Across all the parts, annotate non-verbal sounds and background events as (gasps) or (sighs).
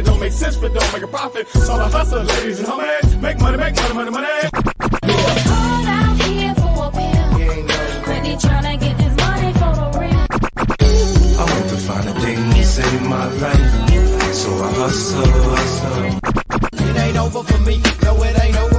It don't make sense, but don't make a profit. So I hustle, ladies and homies. Make money, make money, money, money. I want to find a thing to save my life. So I hustle, hustle. It ain't over for me. No, it ain't over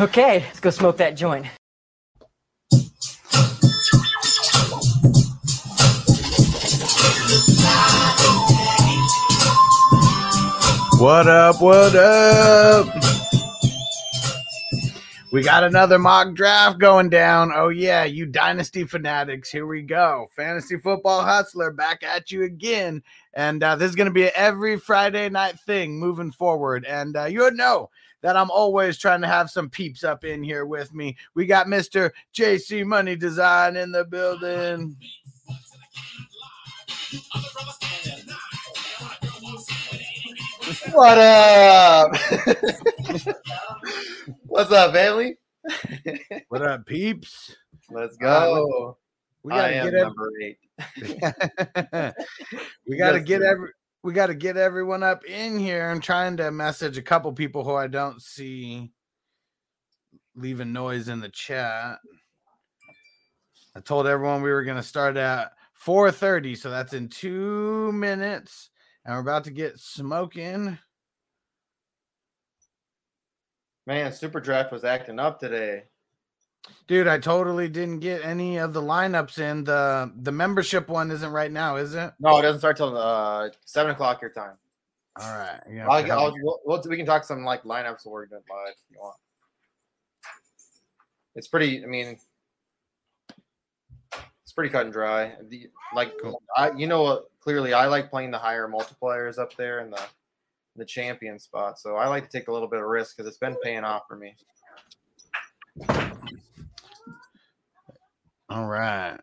Okay, let's go smoke that joint. What up? What up? We got another mock draft going down. Oh, yeah, you dynasty fanatics. Here we go. Fantasy football hustler back at you again. And uh, this is going to be every Friday night thing moving forward. And uh, you know that I'm always trying to have some peeps up in here with me. We got Mr. JC Money Design in the building. What up? (laughs) What's up, family? What up, peeps? Let's uh, go. We I got to am get every- number eight. (laughs) we got to Yes, get every we got to get everyone up in here. I'm trying to message a couple people who I don't see leaving noise in the chat. I told everyone we were going to start at 4:30, so that's in 2 minutes and we're about to get smoking. Man, Super Draft was acting up today. Dude, I totally didn't get any of the lineups in. The the membership one isn't right now, is it? No, it doesn't start till uh, seven o'clock your time. All right. you're I'll, I'll, we'll, we'll- we can talk some like lineups or live if you want. It's pretty. I mean, it's pretty cut and dry. The, like, I you know? Clearly, I like playing the higher multipliers up there in the the champion spot. So I like to take a little bit of risk because it's been paying off for me. All right.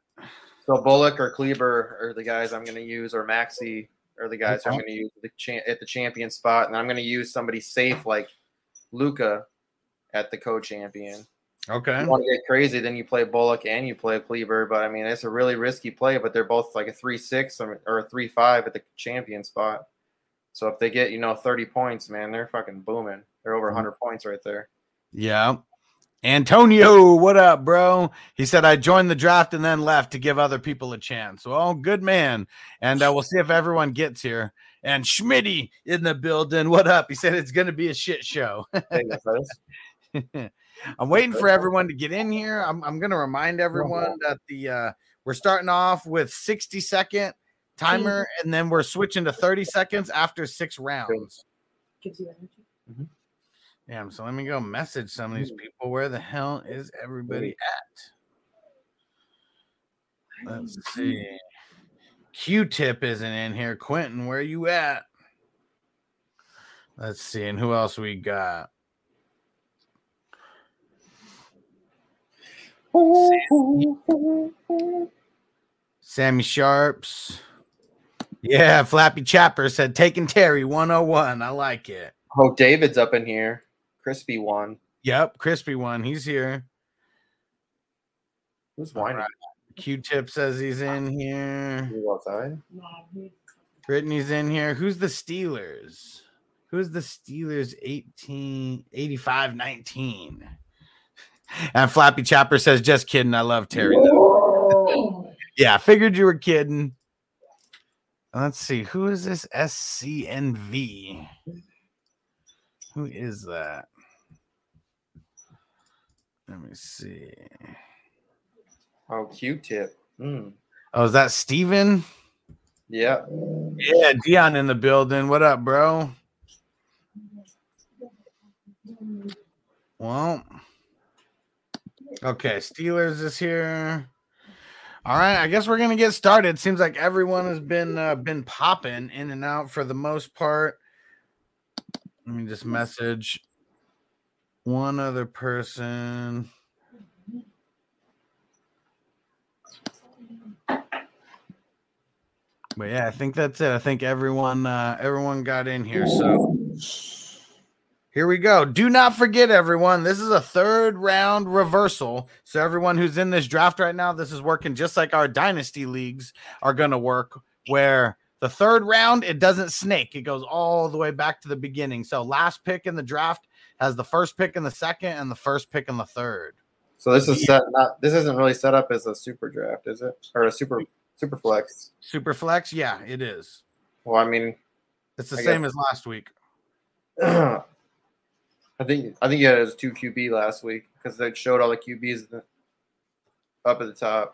So Bullock or Kleber are the guys I'm going to use, or Maxi are the guys I'm going to use at the, cha- at the champion spot, and I'm going to use somebody safe like Luka at the co-champion. Okay. You want to get crazy, then you play Bullock and you play Kleber, but I mean it's a really risky play. But they're both like a three six or a three five at the champion spot. So if they get you know 30 points, man, they're fucking booming. They're over 100 mm-hmm. points right there. Yeah. Antonio, what up, bro? He said I joined the draft and then left to give other people a chance. Well, good man. And uh, we'll see if everyone gets here. And Schmitty in the building. What up? He said it's going to be a shit show. (laughs) I'm waiting for everyone to get in here. I'm, I'm going to remind everyone that the uh, we're starting off with 60 second timer, and then we're switching to 30 seconds after six rounds. Damn, so let me go message some of these mm. people. Where the hell is everybody at? Let's mm. see. Q-tip isn't in here. Quentin, where are you at? Let's see, and who else we got? Sammy Sharps. Yeah, Flappy Chapper said taking Terry 101. I like it. Oh, David's up in here. Crispy one. Yep, crispy one. He's here. Who's whining? right. Q-tip says he's in here. You outside? Brittany's in here. Who's the Steelers? Who's the Steelers 18 85 19? (laughs) And Flappy Chopper says, just kidding. I love Terry. yeah, I figured you were kidding. Let's see. Who is this SCNV? Who is that? Let me see. Oh, Q-tip. Mm. Oh, is that Steven? Yeah. Yeah, Dion in the building. What up, bro? Well, okay, Steelers is here. All right, I guess we're gonna get started. Seems like everyone has been uh, been popping in and out for the most part. Let me just message one other person. But yeah, I think that's it. I think everyone uh everyone got in here. So here we go. Do not forget, everyone. This is a third round reversal. So everyone who's in this draft right now, this is working just like our dynasty leagues are gonna work, where the third round it doesn't snake, it goes all the way back to the beginning. So last pick in the draft has the first pick in the second and the first pick in the third. So this is set not this isn't really set up as a super draft, is it? Or a super super flex. Super flex, yeah, it is. Well, I mean, It's the I same guess- as last week. (clears throat) I think I think you had it as two QB last week because they showed all the QBs up at the top.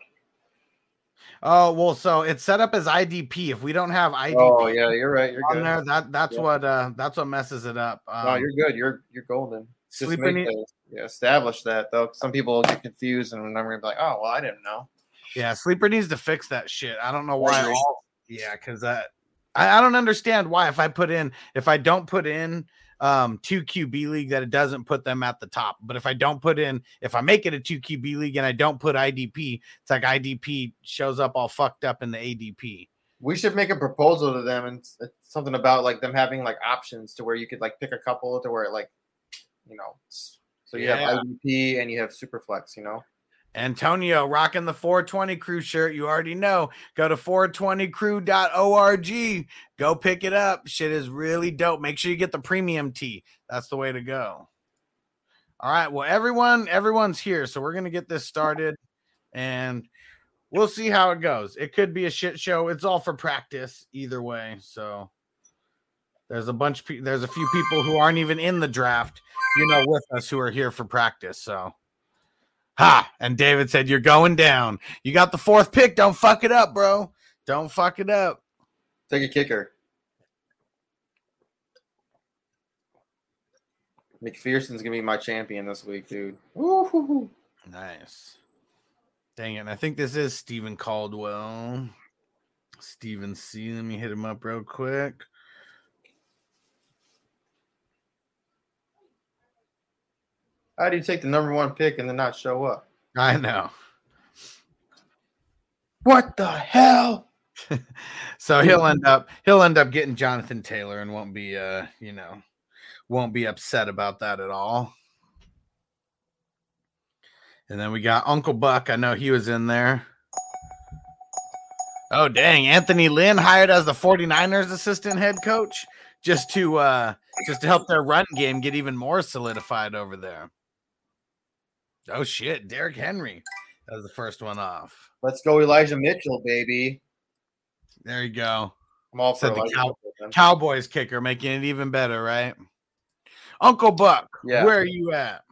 Oh well, so it's set up as IDP. If we don't have IDP Oh yeah, you're right. You're on good. there, that that's Yeah. what uh that's what messes it up. Um, no, you're good. You're you're golden. Just Sleeper make need- the- yeah, establish that though. Some people get confused and I'm gonna be like, oh well, I didn't know. yeah, sleeper needs to fix that shit. I don't know why. all- yeah, because that I, I don't understand why if I put in if I don't put in um two QB league that it doesn't put them at the top. But if I don't put in if I make it a two QB league and I don't put IDP, it's like IDP shows up all fucked up in the ADP. We should make a proposal to them and it's something about like them having like options to where you could like pick a couple to where like you know so you Yeah. have IDP and you have Superflex, you know. Antonio rocking the 420 crew shirt. You already know. Go to 420crew.org. Go pick it up. Shit is really dope. Make sure you get the premium tee. That's the way to go. All right. Well, everyone, everyone's here. So we're gonna get this started and we'll see how it goes. It could be a shit show. It's all for practice either way. So there's a bunch of pe- there's a few people who aren't even in the draft, you know, with us who are here for practice. So Ha! And David said, You're going down. You got the fourth pick. Don't fuck it up, bro. Don't fuck it up. Take a kicker. McPherson's gonna be my champion this week, dude. Woo-hoo-hoo. Nice. Dang it. And I think this is Stephen Caldwell. Stephen C. Let me hit him up real quick. How do you take the number one pick and then not show up? I know. What the hell? (laughs) So he'll end up he'll end up getting Jonathan Taylor and won't be uh, you know, won't be upset about that at all. And then we got Uncle Buck. I know he was in there. Oh dang, Anthony Lynn hired as the 49ers assistant head coach just to uh just to help their run game get even more solidified over there. Oh shit, Derrick Henry. That was the first one off. Let's go, Elijah Mitchell, baby. There you go. I'm all for the cow- Cowboys kicker making it even better, right? Uncle Buck, Yeah. where are you at?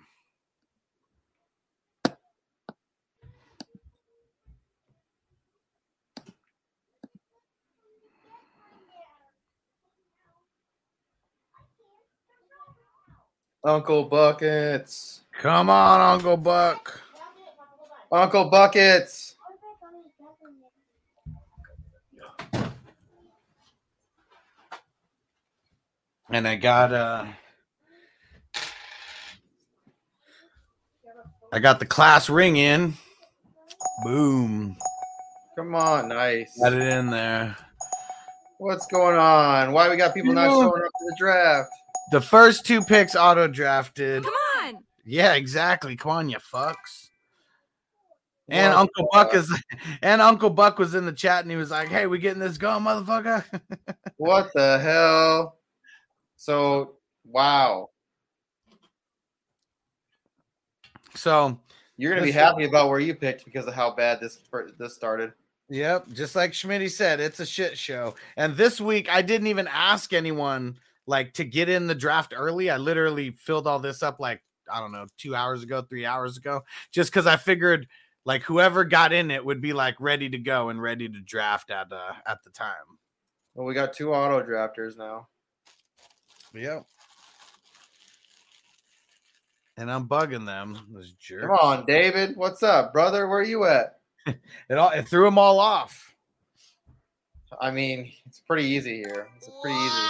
Uncle Buckets. Come on, Uncle Buck. Uncle Buckets. And I got uh I got the class ring in. Boom. Come on, nice. Got it in there. What's going on? Why we got people not showing up to the draft? The first two picks auto drafted. Yeah, exactly. Come on, you fucks. And What Uncle Buck uh is (laughs) and Uncle Buck was in the chat and he was like, Hey, we getting this going, motherfucker? (laughs) What the hell? So, wow. so You're gonna be happy about where you picked because of how bad this this started. Yep, just like Schmitty said, it's a shit show. And this week, I didn't even ask anyone like to get in the draft early. I literally filled all this up like I don't know, two hours ago, three hours ago, just because I figured like whoever got in it would be like ready to go and ready to draft at uh at the time. Well, we got two auto drafters now. Yep. And I'm bugging them. Those jerks. Come on, David. What's up, brother? Where are you at? (laughs) It all it threw them all off. I mean, it's pretty easy here. It's pretty easy,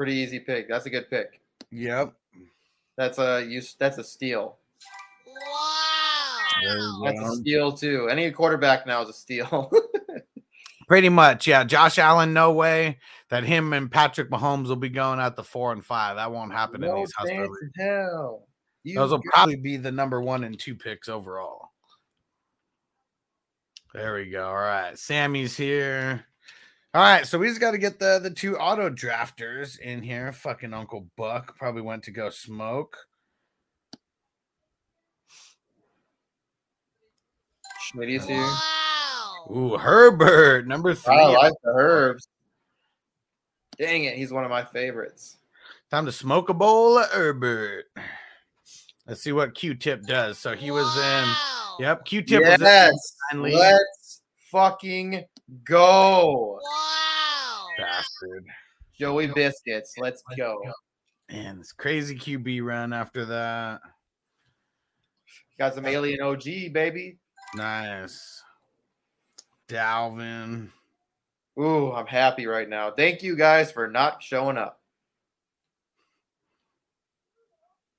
pretty easy pick. That's a good pick. Yep. That's a you. That's a steal. There you That's a steal too. Any quarterback now is a steal. (laughs) Pretty much, yeah. Josh Allen, no way that him and Patrick Mahomes will be going at the four and five. That won't happen in these hustler chance leagues. in hell. You Those will probably be the number one and two picks overall. There we go. All right. Sammy's here. All right. So we just got to get the the two auto drafters in here. Fucking Uncle Buck probably went to go smoke. Schmitty's here. Ooh, Herbert, number three. I like the herbs. Dang it, he's one of my favorites. Time to smoke a bowl of Herbert. Let's see what Q Tip does. So he was in. Yep, Q Tip was in. yes, finally. let's fucking go, Bastard. Joey Biscuits. Let's go. Man, this crazy QB run after that. Got some alien OG, baby. Nice. Dalvin. Ooh, I'm happy right now. Thank you guys for not showing up.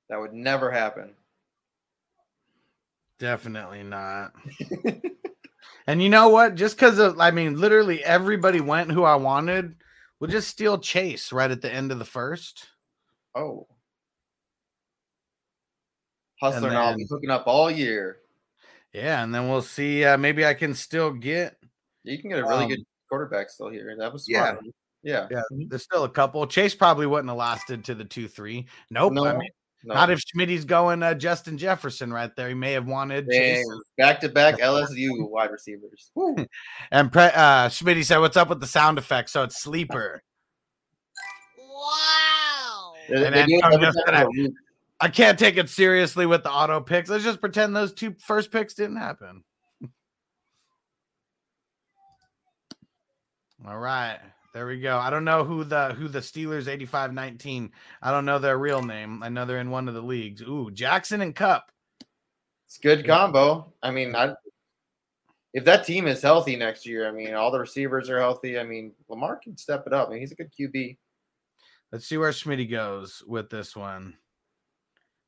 That would never happen. Definitely not. (laughs) and you know what? Just because of, I mean, literally everybody went who I wanted. We'll just steal Chase right at the end of the first. Oh. Hustler and, And I'll be hooking up all year. Yeah, and then we'll see. Uh, maybe I can still get. You can get a really Um, good quarterback still here. That was yeah. Yeah. Yeah, there's still a couple. Chase probably wouldn't have lasted to the two three. Nope. No, I mean, no. not if Schmidt's going uh, Justin Jefferson right there. He may have wanted back to back LSU wide receivers. (laughs) And pre- uh, Schmidt said, "What's up with the sound effects?" So it's sleeper. They- And they then do it I'm every just time gonna- for a week. I can't take it seriously with the auto picks. Let's just pretend those two first picks didn't happen. (laughs) All right. There we go. I don't know who the who the Steelers 85-19. I don't know their real name. I know they're in one of the leagues. Ooh, Jackson and Kupp. It's good combo. I mean, I, if that team is healthy next year, I mean, all the receivers are healthy. I mean, Lamar can step it up. I mean, he's a good QB. Let's see where Schmidt goes with this one.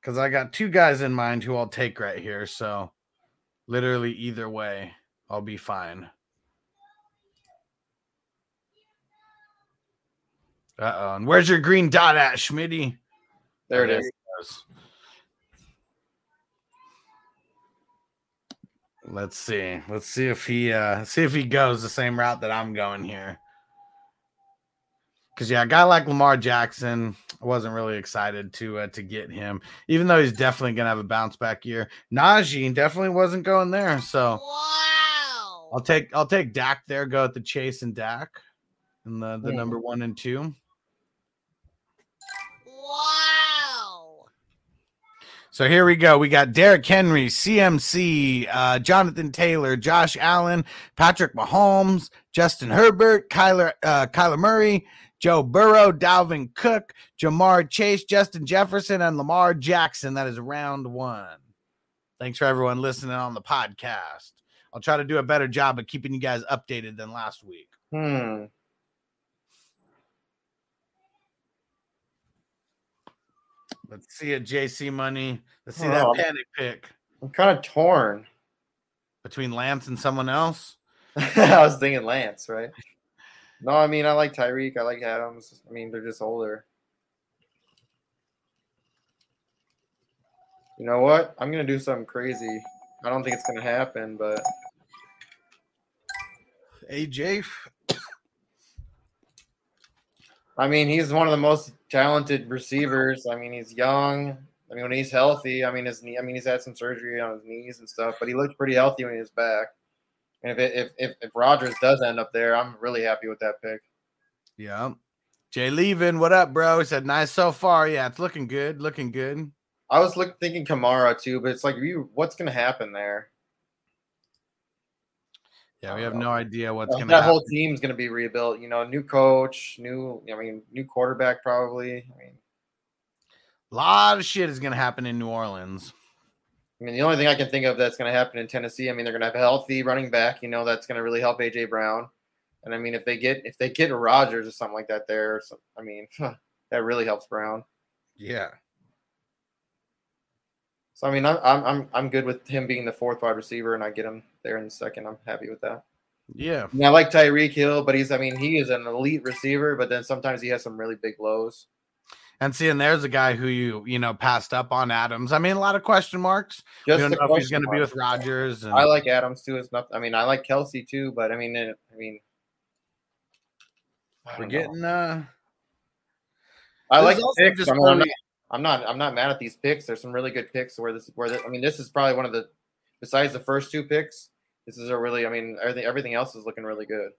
Because I got two guys in mind who I'll take right here. So literally either way, I'll be fine. Uh oh. And where's your green dot at, Schmitty? There it goes. Let's see. Let's see if he uh see if he goes the same route that I'm going here. Cause yeah, a guy like Lamar Jackson, I wasn't really excited to uh, to get him, even though he's definitely gonna have a bounce back year. Najee definitely wasn't going there, so I'll take I'll take Dak there. Go at the Chase and Dak, and the the Hmm. number one and two. So here we go. We got Derrick Henry, CMC, uh, Jonathan Taylor, Josh Allen, Patrick Mahomes, Justin Herbert, Kyler, uh, Kyler Murray, Joe Burrow, Dalvin Cook, Ja'Marr Chase, Justin Jefferson, and Lamar Jackson. That is round one. Thanks for everyone listening on the podcast. I'll try to do a better job of keeping you guys updated than last week. Hmm. Let's see it, JC Money. Let's see Oh. that panic pick I'm kind of torn. between Lance and someone else. (laughs) I was thinking Lance, right? No, I mean, I like Tyreek. I like Adams. I mean, they're just older. You know what? I'm going to do something crazy. I don't think it's going to happen, but AJ. I mean, he's one of the most talented receivers. I mean, he's young. I mean, when he's healthy, I mean, his knee. I mean, he's had some surgery on his knees and stuff, but he looked pretty healthy when he was back. And if it, if if, if Rodgers does end up there, I'm really happy with that pick. Yeah. Jay Levin, what up, bro? He said, nice so far. Yeah, it's looking good. Looking good. I was look, thinking Kamara too, but it's like you. What's going to happen there? Yeah, we have no idea what's that going to happen. That whole team's going to be rebuilt. You know, new coach, new. I mean, new quarterback probably. I mean, A lot of shit is going to happen in New Orleans. I mean, the only thing I can think of that's going to happen in Tennessee. I mean, they're going to have a healthy running back. You know, that's going to really help AJ Brown. And I mean, if they get if they get Rodgers or something like that, there. So, I mean, (laughs) that really helps Brown. Yeah. So I mean, I'm I'm I'm good with him being the fourth wide receiver, and I get him there in the second. I'm happy with that. Yeah. I, I like Tyreek Hill, but he's I mean he is an elite receiver, but then sometimes he has some really big lows. And see, and there's a guy who you, you know, passed up on Adams. I mean, a lot of question marks. Just we don't know if he's going to be with Rodgers. And, I like Adams too. It's not. I mean, I like Kelce too, but I mean, it, I mean, I we're know. getting, uh, I like picks. just I mean, one I'm, not, I'm not. I'm not mad at these picks. There's some really good picks. Where this, where this, I mean, this is probably one of the. Besides the first two picks, this is a really. I mean, everything. Everything else is looking really good.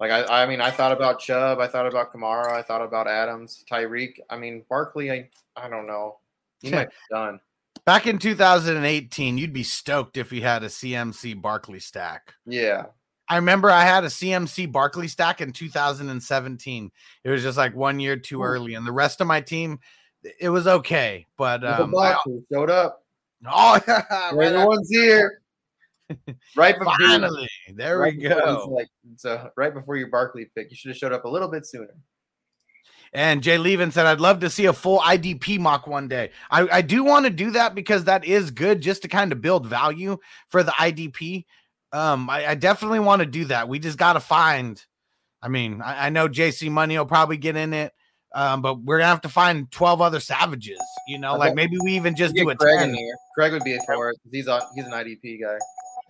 Like I, I mean, I thought about Chubb. I thought about Kamara. I thought about Adams, Tyreek. I mean, Barkley. I, I don't know. He might be done. back in 2018, you'd be stoked if you had a CMC Barkley stack. Yeah. I remember I had a CMC Barkley stack in 2017. It was just like one year too early, and the rest of my team, it was okay. But um, I- showed up. (laughs) oh yeah, right Everyone's here. (laughs) Right before finally, there right we go. Like so, right before your Barkley pick, you should have showed up a little bit sooner. And Jay Levin said, I'd love to see a full IDP mock one day. I, I do want to do that because that is good just to kind of build value for the IDP. Um, I, I definitely want to do that. We just got to find, I mean, I, I know JC Money will probably get in it, um, but we're going to have to find 12 other savages, you know, I like maybe we even just Get do a Craig 10 in here. Craig would be for it. 'cause He's on. He's an IDP guy.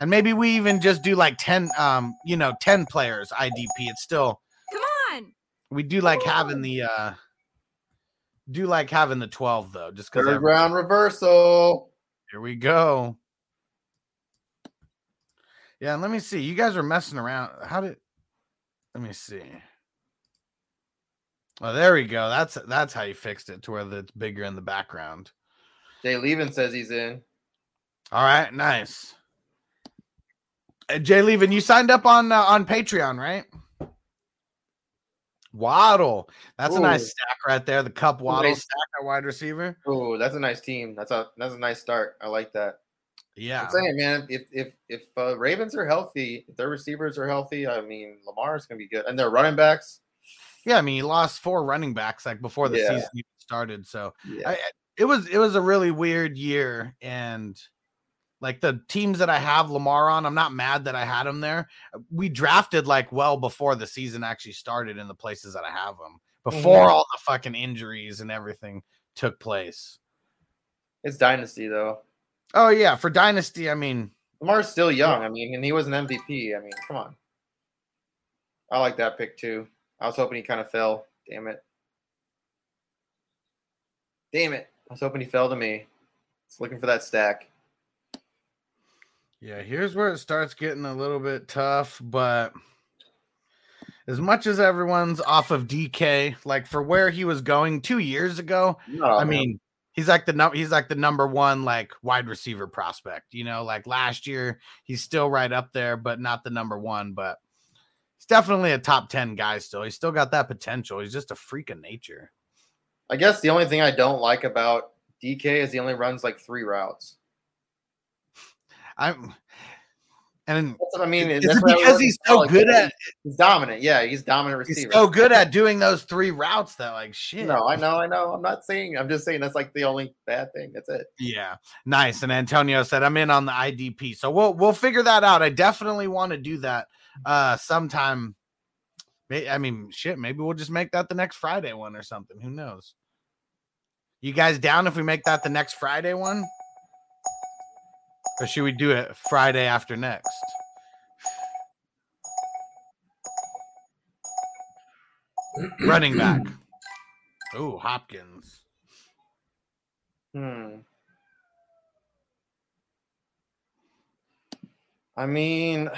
and maybe we even just do like 10, um, you know, 10 players IDP. It's still, Come on. we do like having the, uh, do like having the 12 though, just because Third round reversal. Here we go. Yeah, and let me see. You guys are messing around. How did? Let me see. Oh, there we go. That's that's how you fixed it to where it's bigger in the background. Jay Levin says he's in. All right, nice. Uh, Jay Levin, you signed up on uh, on Patreon, right? Waddle. That's a nice stack right there. The Kupp Waddle Nice. stack at wide receiver. Oh, that's a nice team. That's a that's a nice start. I like that. Yeah. I'm saying, man, if if if uh, Ravens are healthy, if their receivers are healthy, I mean, Lamar's gonna be good, and their running backs. Yeah, I mean, he lost four running backs like before the Yeah. season even started. So Yeah. I, it was it was a really weird year and like the teams that I have Lamar on, I'm not mad that I had him there. We drafted like well before the season actually started in the places that I have him before mm-hmm. all the fucking injuries and everything took place. It's dynasty though. Oh yeah, for dynasty, I mean, Lamar's still young. I mean, and he was an MVP. I mean, come on. I like that pick too. I was hoping he kind of fell. Damn it. Damn it. I was hoping he fell to me. Just looking for that stack. Yeah, here's where it starts getting a little bit tough, but as much as everyone's off of DK, like for where he was going two years ago, No, I man. mean, he's like the num- he's like the number one like wide receiver prospect. You know, like last year he's still right up there, but not the number one. But he's definitely a top ten guy still. He's still got that potential. He's just a freak of nature. I guess the only thing I don't like about DK is he only runs like three routes. I'm and That's what I mean. is it because he's so like, good at He's dominant. Yeah, he's dominant he's receiver. so good at doing those three routes that like shit. No, I know, I know. I'm not saying. I'm just saying that's like the only bad thing. That's it. Yeah, nice. And Antonio said, "I'm in on the IDP, so we'll we'll figure that out. I definitely want to do that uh sometime. I mean, shit, maybe we'll just make that the next Friday one or something. Who knows? You guys down if we make that the next Friday one, or should we do it Friday after next? Running back. Ooh, Hopkins. Hmm. I mean,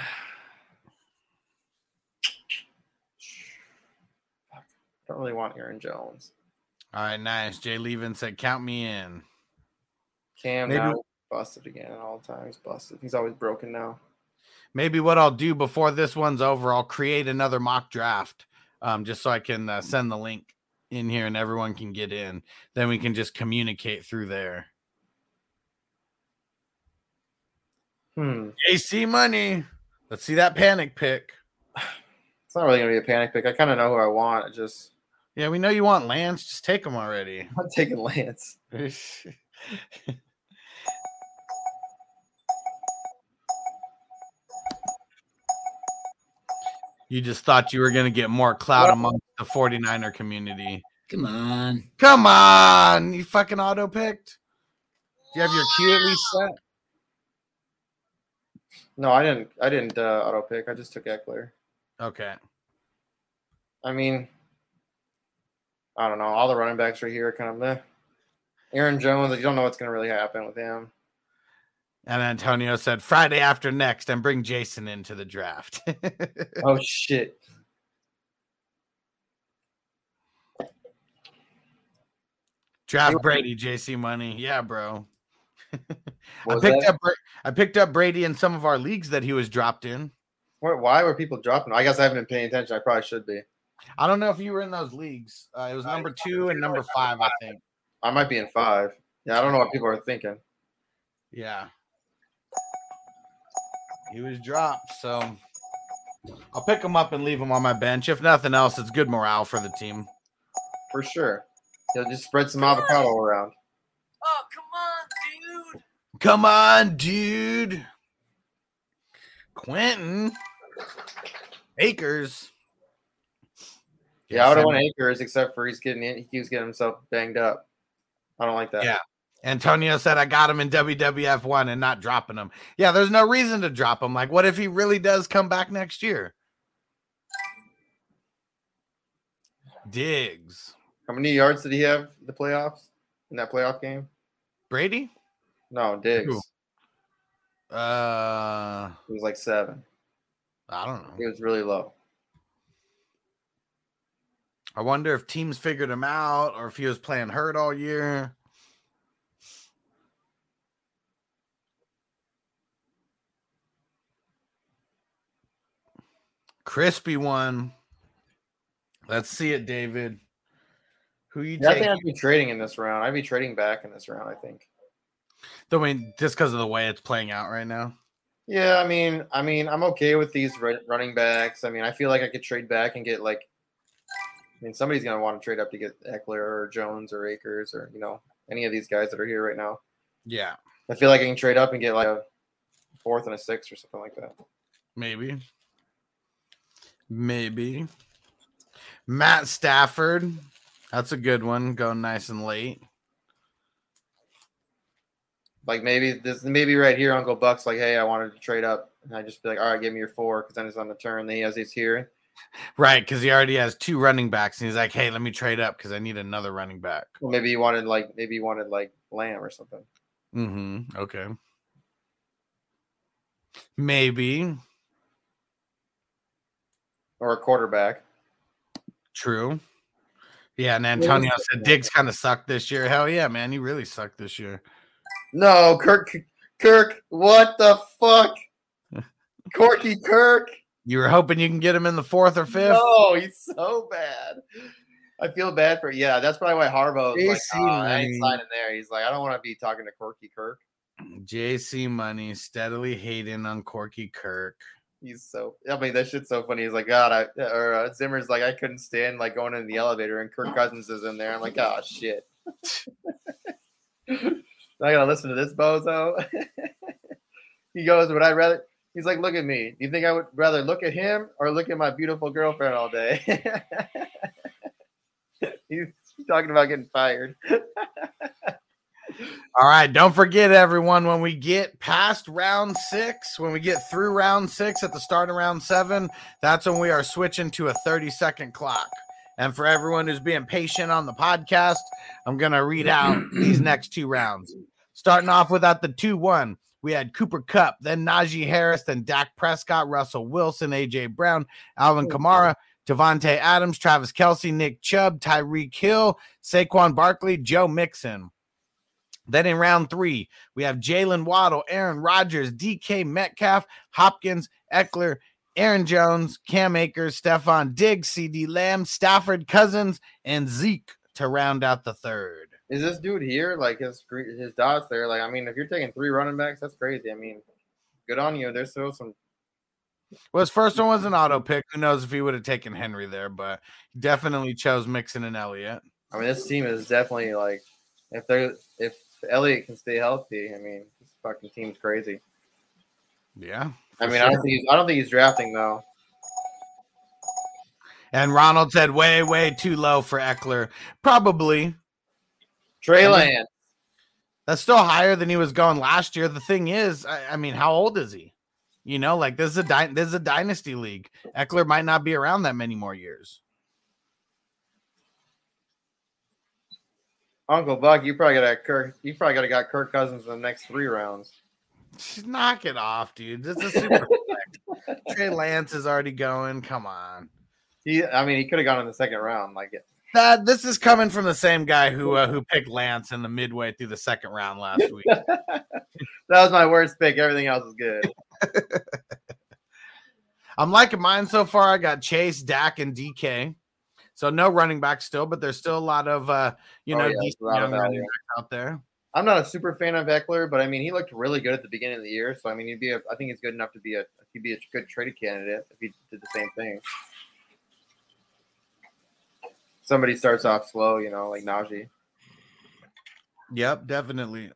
don't really want Aaron Jones. All right, nice. Jay Levin said, "Count me in." Cam Maybe- now busted again all times busted. He's always broken now. Maybe what I'll do before this one's over, I'll create another mock draft, um, just so I can uh, send the link in here and everyone can get in. Then we can just communicate through there. Hmm. AC money. Let's see that panic pick. (sighs) It's not really gonna be a panic pick. I kind of know who I want. I just Yeah, we know you want Lance. Just take him already. (laughs) I'm taking Lance. (laughs) you just thought you were going to get more clout among the 49er community. Come on. Come on. You fucking auto picked. Do you have your queue at least (gasps) set? No, I didn't. I didn't uh, auto pick. I just took Ekeler. Okay. I mean, I don't know. All the running backs right here kind of meh. Aaron Jones, you don't know what's going to really happen with him. And Antonio said Friday after next and bring Jason into the draft. (laughs) Oh shit! draft Brady, JC Money. Yeah, bro. (laughs) I picked that- up I picked up Brady in some of our leagues that he was dropped in. Why- Why were people dropping? I guess I haven't been paying attention. I probably should be. I don't know if you were in those leagues. Uh, it was number two and number five, I think. I might be in five. Yeah, I don't know what people are thinking. Yeah. He was dropped, so I'll pick him up and leave him on my bench. If nothing else, it's good morale for the team. For sure. He'll just spread some avocado around. Oh, come on, dude. Come on, dude. Quentin Akers. Yeah, I would have send- won Akers, except for he's getting in, he keeps getting himself banged up. I don't like that. Yeah. Antonio said I got him in WWF one and not dropping him. Yeah, there's no reason to drop him. Like, what if he really does come back next year? Diggs. How many yards did he have the playoffs in that playoff game? Brady? No, Diggs. Who? Uh It was like seven. I don't know. It was really low. I wonder if teams figured him out or if he was playing hurt all year. Crispy one. Let's see it, David. Who you Yeah, I think I'd be trading in this round. I'd be trading back in this round. I think. I mean, just because of the way it's playing out right now. Yeah, I mean, I mean, I'm okay with these running backs. I mean, I feel like I could trade back and get like. I mean, somebody's gonna want to trade up to get Ekeler or Jones or Akers or you know any of these guys that are here right now. Yeah, I feel like I can trade up and get like a fourth and a sixth or something like that. maybe. Maybe. Matt Stafford. That's a good one. Going nice and late. Like maybe this, maybe right here, Uncle Buck's like, hey, I wanted to trade up, and I just be like, all right, give me your four, because then it's on the turn. Then he has these here. Right, because he already has two running backs, and he's like, "Hey, let me trade up because I need another running back." Well, maybe he wanted like maybe he wanted like Lamb or something. Mm-hmm. Okay. Maybe or a quarterback. true. Yeah, and Antonio said Diggs kind of sucked this year. Hell yeah, man, he really sucked this year. No, Kirk. Kirk, what the fuck? (laughs) Corky Kirk. You were hoping you can get him in the fourth or fifth. No, he's so bad. I feel bad for yeah. That's probably why Harbaugh was like, "Oh, I ain't signing there. He's like, I don't want to be talking to Corky Kirk. JC Money steadily hating on Corky Kirk. He's so. I mean, that shit's so funny. He's like, God, I or uh, Zimmer's like, I couldn't stand like going in the elevator and Kirk Cousins is in there. I'm like, oh shit. (laughs) (laughs) I gotta listen to this bozo. (laughs) he goes, Would I rather? He's like, Look at me. Do you think I would rather look at him or look at my beautiful girlfriend all day? (laughs) he's talking about getting fired. (laughs) All right, don't forget everyone when we get past round 6, when we get through round 6 at the start of round 7, that's when we are switching to a 30 second clock. And for everyone who's being patient on the podcast, I'm going to read out these next two rounds. Starting off without the 2-1, we had Cooper Kupp, then Najee Harris, then Dak Prescott, Russell Wilson, AJ Brown, Alvin mm. Kamara, Davante Adams, Travis Kelce, Nick Chubb, Tyreek Hill, Saquon Barkley, Joe Mixon. Then in round three, we have Jalen Waddle, Aaron Rodgers, DK Metcalf, Hopkins, Ekeler, Aaron Jones, Cam Akers, Stefon Diggs, CeeDee Lamb, Stafford Cousins, and Zeke to round out the third. Is this dude here? Like his his dots there? Like I mean, if you're taking three running backs, that's crazy. I mean, good on you. There's still some. Well, his first one was an auto pick. Who knows if he would have taken Henry there, but he definitely chose Mixon and Elliott. I mean, this team is definitely like if they're if Elliott can stay healthy. I mean, this fucking team's crazy. Yeah. I mean, I don't think he's I don't think he's drafting though. And Ronald said way, way too low for Ekeler. Probably. Trey Lance. That's still higher than he was going last year. The thing is, I, I mean, how old is he? You know, like this is a dy- this is a dynasty league. Ekeler might not be around that many more years. Uncle Buck, you probably got to Kirk. You probably got to got Kirk Cousins in the next three rounds. Just knock it off, dude. This is super. (laughs) flex. Trey Lance is already going. Come on. He, I mean, he could have gone in the second round. Like, That this is coming from the same guy who uh, who picked Lance in the midway through the second round last (laughs) week. that was my worst pick. Everything else is good. (laughs) I'm liking mine so far. I got Chase, Dak, and DK. So no running back still, but there's still a lot of uh, you Oh, know yeah, decent a lot of young running backs out there. I'm not a super fan of Ekeler, but I mean, he looked really good at the beginning of the year. So I mean, he'd be. A, I think he's good enough to be a. He'd be a good trade candidate if he did the same thing. Somebody starts off slow, you know, like Najee. Yep, definitely.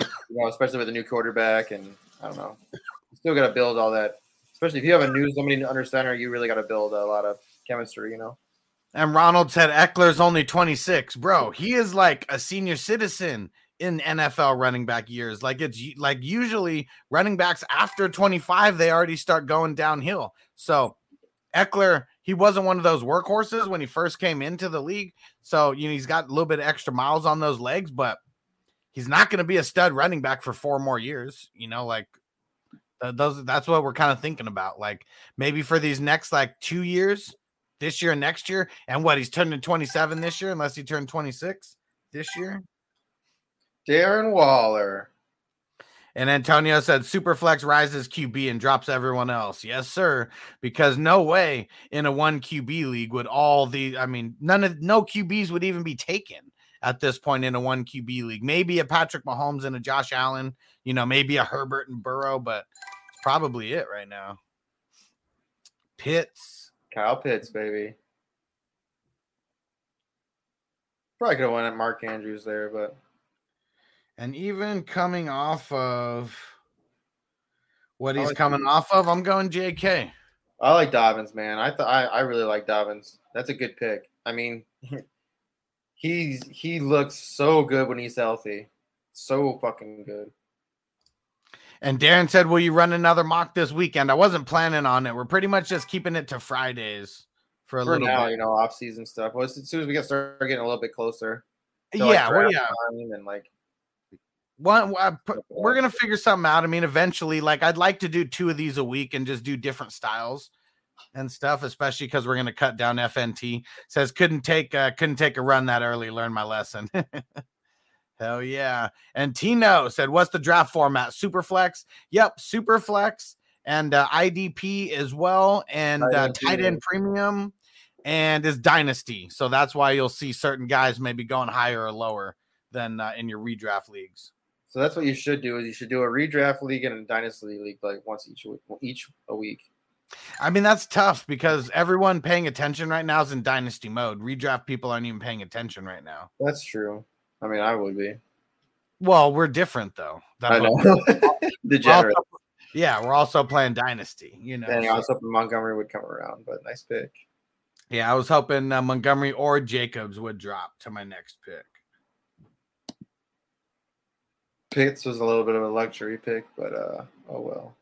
You know, especially with a new quarterback, and I don't know. You still got to build all that. Especially if you have a new somebody under center, you really got to build a lot of chemistry. You know. And Ronald said Ekeler's only 26. Bro, he is like a senior citizen in NFL running back years. Like it's like usually running backs after 25, they already start going downhill. So Ekeler, he wasn't one of those workhorses when he first came into the league. So, you know, he's got a little bit of extra miles on those legs, but he's not going to be a stud running back for four more years. You know, like th- those that's what we're kind of thinking about. Like maybe for these next like two years, this year and next year. And what he's turning 27 this year, unless he turned 26 this year. Darren Waller. And Antonio said Superflex rises QB and drops everyone else. Yes, sir. Because no way in a one QB league would all the I mean, none of no QBs would even be taken at this point in a one QB league. Maybe a Patrick Mahomes and a Josh Allen, you know, maybe a Herbert and Burrow, but it's probably it right now. Pitts. Kyle Pitts, baby. Probably could have won at Mark Andrews there, but And even coming off of what he's like coming off of, I'm going JK. I like Dobbins, man. I thought I, I really like Dobbins. That's a good pick. I mean, (laughs) he's he looks so good when he's healthy. So fucking good. And Darren said, Will you run another mock this weekend? I wasn't planning on it. We're pretty much just keeping it to Fridays for a For little now, bit. you know, off season stuff. Well, as soon as we get start getting a little bit closer. to, like, yeah, well, yeah. and like One, put- we're gonna figure something out. I mean, eventually, like I'd like to do two of these a week and just do different styles and stuff, especially because we're gonna cut down FNT. Says couldn't take uh, couldn't take a run that early. Learn my lesson. (laughs) Hell yeah! And Tino said, "What's the draft format? Superflex? Yep, Superflex and uh, IDP as well, and Tight uh, end tight end premium, and is Dynasty. So that's why you'll see certain guys maybe going higher or lower than uh, in your redraft leagues." So that's what you should do is you should do a redraft league and a dynasty league like once each week each a week. I mean, that's tough because everyone paying attention right now is in dynasty mode. Redraft people aren't even paying attention right now. That's true. I mean, I would be. Well, we're different though. That's I know. (laughs) what we're- we're also- yeah, we're also playing dynasty. You know, Dang, I was hoping Montgomery would come around, but nice pick. yeah, I was hoping uh, Montgomery or Jacobs would drop to my next pick. Pitts was a little bit of a luxury pick, but uh, oh well.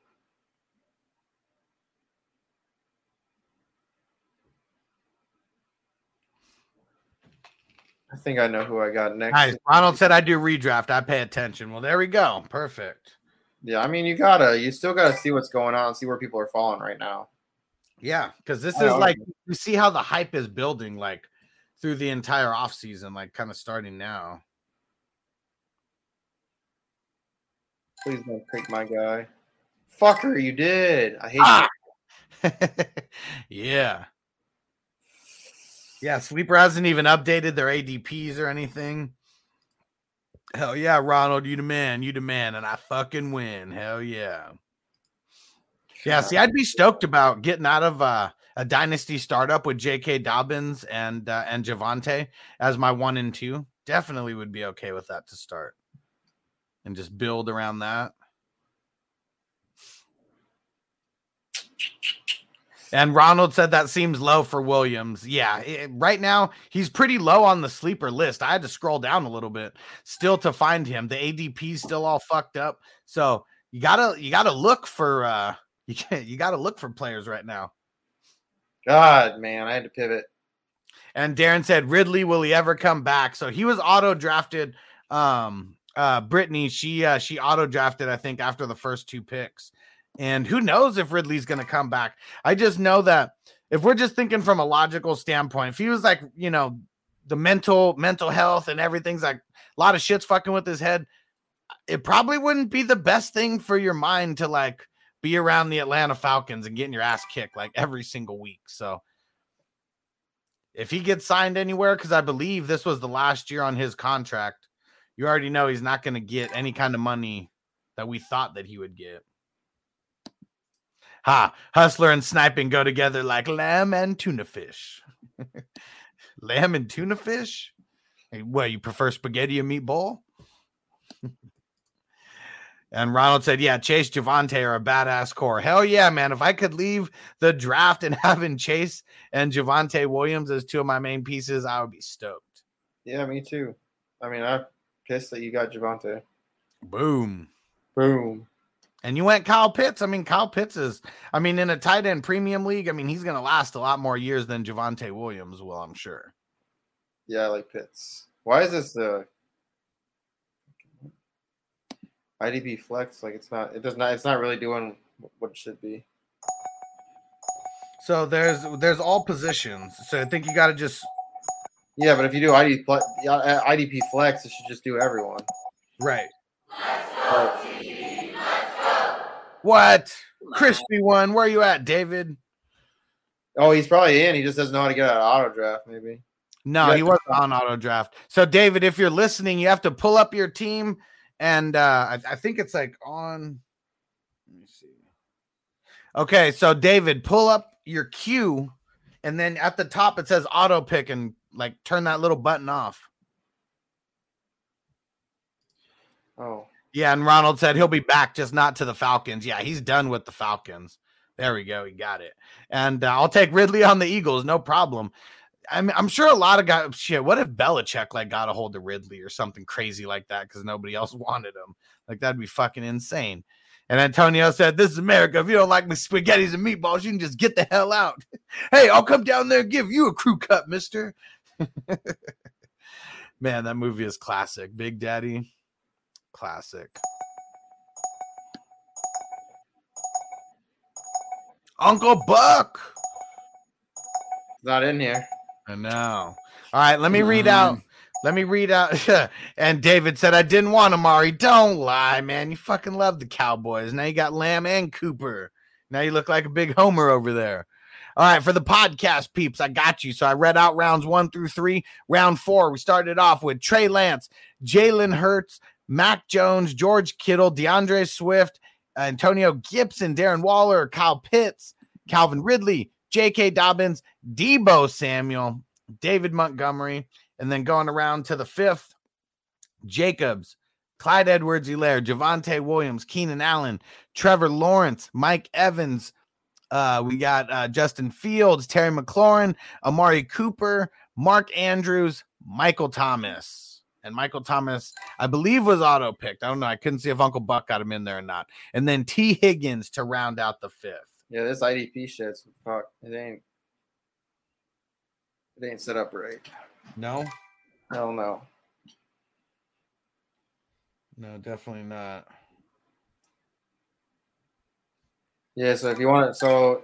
I think I know who I got next. Nice. Ronald said I do redraft. I pay attention. Well, there we go. Perfect. Yeah, I mean, you gotta, you still gotta see what's going on, see where people are falling right now. Yeah, because this I is like know. you see how the hype is building like through the entire off season, like kind of starting now. Please don't pick my guy. Fucker, you did. I hate Ah! (laughs) yeah. Yeah, Sleeper hasn't even updated their ADPs or anything. Hell yeah, Ronald, you the man, you the man, and I fucking win. Hell yeah. Yeah, see, I'd be stoked about getting out of uh, a dynasty startup with J.K. Dobbins and uh, and Javonte as my one and two. Definitely would be okay with that to start, and just build around that. And Ronald said that seems low for Williams. Yeah, it- right now he's pretty low on the sleeper list. I had to scroll down a little bit still to find him. The ADP's still all fucked up. So you gotta you gotta look for uh (laughs) you can't you gotta look for players right now. God, man, I had to pivot. And Darren said, Ridley, will he ever come back? So he was auto drafted. Um, uh, Brittany, she uh, she auto drafted, I think, after the first two picks. And who knows if Ridley's going to come back? I just know that if we're just thinking from a logical standpoint, if he was like, you know, the mental mental health and everything's like a lot of shit's fucking with his head, it probably wouldn't be the best thing for your mind to like be around the Atlanta Falcons and getting your ass kicked like every single week. So if he gets signed anywhere, because I believe this was the last year on his contract, you already know he's not going to get any kind of money that we thought that he would get. Ha, hustler and sniping go together like lamb and tuna fish. (laughs) lamb and tuna fish? Hey, What, you prefer spaghetti and meatball? (laughs) And Ronald said, Yeah, Chase Javonte are a badass core. Hell yeah, man. If I could leave the draft and (laughs) having Chase and Javonte Williams as two of my main pieces, I would be stoked. Yeah, me too. I mean, I'm pissed that you got Javonte. Boom. Boom. And you went Kyle Pitts. I mean, Kyle Pitts is, I mean, in a tight end premium league, I mean, he's going to last a lot more years than Javonte Williams will, I'm sure. Yeah, I like Pitts. Why is this the IDP flex? Like it's not. It does not. It's not really doing what it should be. So there's there's all positions. So I think you got to just Yeah, but if you do ID fle- yeah, uh, IDP flex, it should just do everyone. right. But What? Crispy one. Where are you at, David? oh, he's probably in. He just doesn't know how to get out of auto draft. Maybe. No, he have wasn't on auto draft. So, David, if you're listening, you have to pull up your team, and uh, I, I think it's like on. Let me see. Okay, so David, pull up your queue, and then at the top it says auto pick, and like turn that little button off. Oh, Yeah, and Ronald said he'll be back, just not to the Falcons. Yeah, he's done with the Falcons. There we go. He got it. And uh, I'll take Ridley on the Eagles, no problem. I'm, I'm sure a lot of guys. Shit, what if Belichick like got a hold of Ridley or something crazy like that because nobody else (laughs) wanted him? Like that'd be fucking insane. And Antonio said, "This is America. If you don't like my spaghettis and meatballs, you can just get the hell out. (laughs) hey, I'll come down there and give you a crew cut, Mister." (laughs) Man, that movie is classic. Big Daddy, classic. Uncle Buck. not in here. I know. All right, let me read mm-hmm. out. Let me read out. (laughs) and David said, I didn't want Amari. Don't lie, man. You fucking love the Cowboys. Now you got Lamb and Cooper. Now you look like a big homer over there. All right, for the podcast peeps, I got you. So I read out rounds one through three. Round four, we started off with Trey Lance, Jalen Hurts, Mac Jones, George Kittle, D'Andre Swift, Antonio Gibson, Darren Waller, Kyle Pitts, Calvin Ridley, J.K. Dobbins, Deebo Samuel, David Montgomery, and then going around to the fifth, Jacobs, Clyde Edwards Helaire, Javonte Williams, Keenan Allen, Trevor Lawrence, Mike Evans. Uh, we got uh, Justin Fields, Terry McLaurin, Amari Cooper, Mark Andrews, Michael Thomas. And Michael Thomas, I believe, was auto picked. I don't know. I couldn't see if Uncle Buck got him in there or not. And then Tee Higgins to round out the fifth. Yeah, this IDP shit's fuck. It ain't. It ain't set up right. No, Hell no. no, definitely not. Yeah, so if you want it, so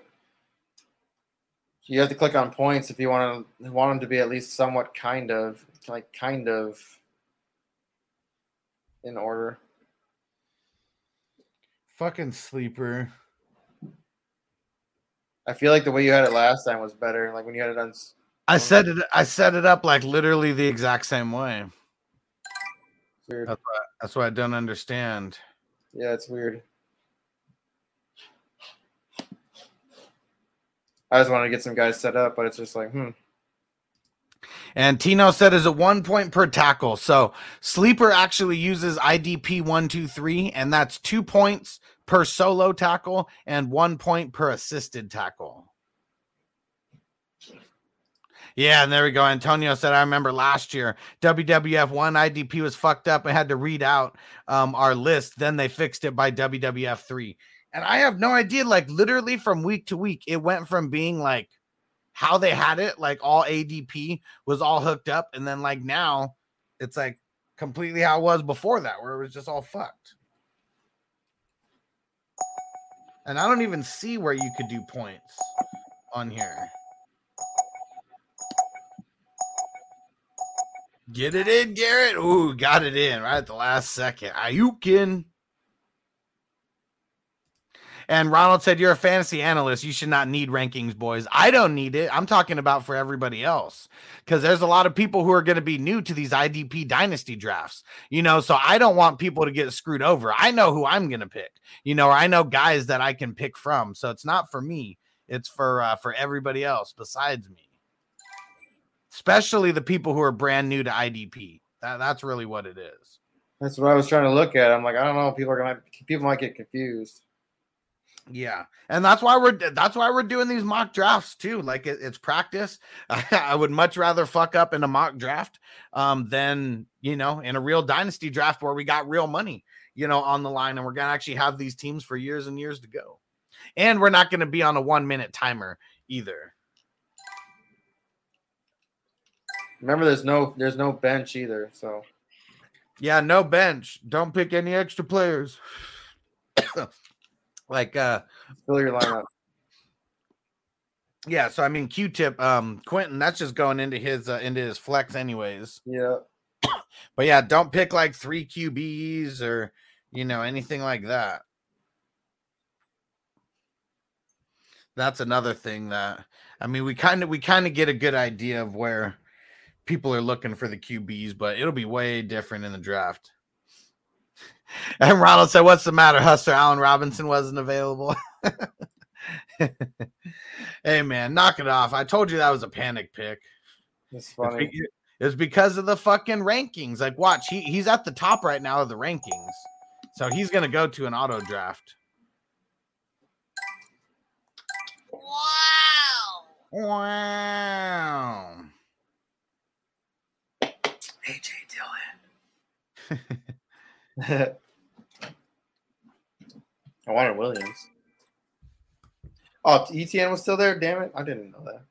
You have to click on points if you want to want them to be at least somewhat kind of like kind of in order. Fucking sleeper. I feel like the way you had it last time was better. Like when you had it on. I set it. I set it up like literally the exact same way. weird. That's why, that's why I don't understand. Yeah, it's weird. I just wanted to get some guys set up, but it's just like, hmm. And Tino said is a one point per tackle. So sleeper actually uses IDP one two three, and that's two points per solo tackle and one point per assisted tackle. Yeah, and there we go. Antonio said, I remember last year WWF one IDP was fucked up and had to read out um, our list. Then they fixed it by WWF three. And I have no idea, like literally from week to week, it went from being like how they had it, like all ADP was all hooked up, and then like now it's like completely how it was before that, where it was just all fucked. And I don't even see where you could do points on here. Get it in, Garrett. Ooh, got it in right at the last second. Ayukin. And Ronald said, You're a fantasy analyst. You should not need rankings, boys. I don't need it. I'm talking about for everybody else because there's a lot of people who are going to be new to these IDP dynasty drafts, you know. So I don't want people to get screwed over. I know who I'm going to pick, you know, I know guys that I can pick from. So it's not for me, it's for uh, for everybody else besides me, especially the people who are brand new to IDP. That, that's really what it is. That's what I was trying to look at. I'm like, I don't know. People are gonna people might get confused. Yeah, and that's why we're that's why we're doing these mock drafts too. Like it, it's practice. (laughs) I would much rather fuck up in a mock draft um, than you know in a real dynasty draft where we got real money, you know, on the line, and we're gonna actually have these teams for years and years to go. And we're not gonna be on a one minute timer either. Remember, there's no there's no bench either. So Yeah, no bench. Don't pick any extra players. (coughs) (coughs) like uh fill your lineup. yeah, so I mean Q-tip um Quentin, that's just going into his uh, into his flex anyways. Yeah. But yeah, don't pick like three QBs or you know anything like that. That's another thing that I mean we kind of we kind of get a good idea of where people are looking for the QBs, but it'll be way different in the draft. (laughs) And Ronald said, "What's the matter, Hustler? Allen Robinson wasn't available." (laughs) hey man, knock it off! I told you that was a panic pick. It's It's, funny. be- it's because of the fucking rankings. Like, watch, he, he's at the top right now of the rankings. So he's gonna go to an auto draft. Wow. Wow. AJ Dillon. (laughs) (laughs) I wanted Williams. Oh, ETN was still there. Damn it! I didn't know that.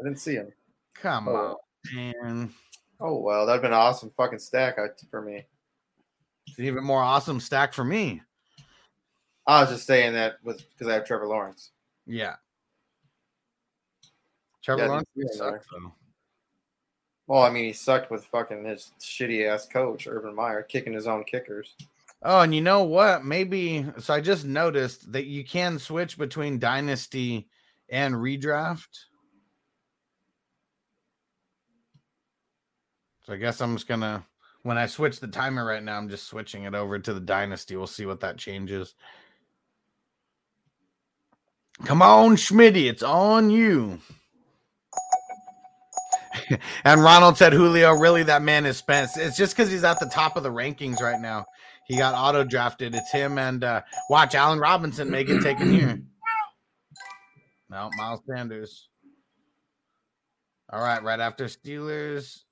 I didn't see him. Come Oh. on, man. Oh well, that'd been an awesome fucking stack for me. It's an even more awesome stack for me. I was just saying that with because I have Trevor Lawrence. Yeah. Trevor Yeah, Lawrence sucks though. Well, I mean, he sucked with fucking his shitty ass coach Urban Meyer kicking his own kickers. Oh, and you know what? Maybe so. I just noticed that you can switch between dynasty and redraft. So I guess I'm just gonna when I switch the timer right now, I'm just switching it over to the dynasty. We'll see what that changes. Come on, Schmitty, it's on you. (laughs) and Ronald said, Julio, really, that man is Spence. It's just because he's at the top of the rankings right now. He got auto drafted. It's him and uh, watch Allen Robinson make it taken here. No, Miles Sanders. All right, right after Steelers.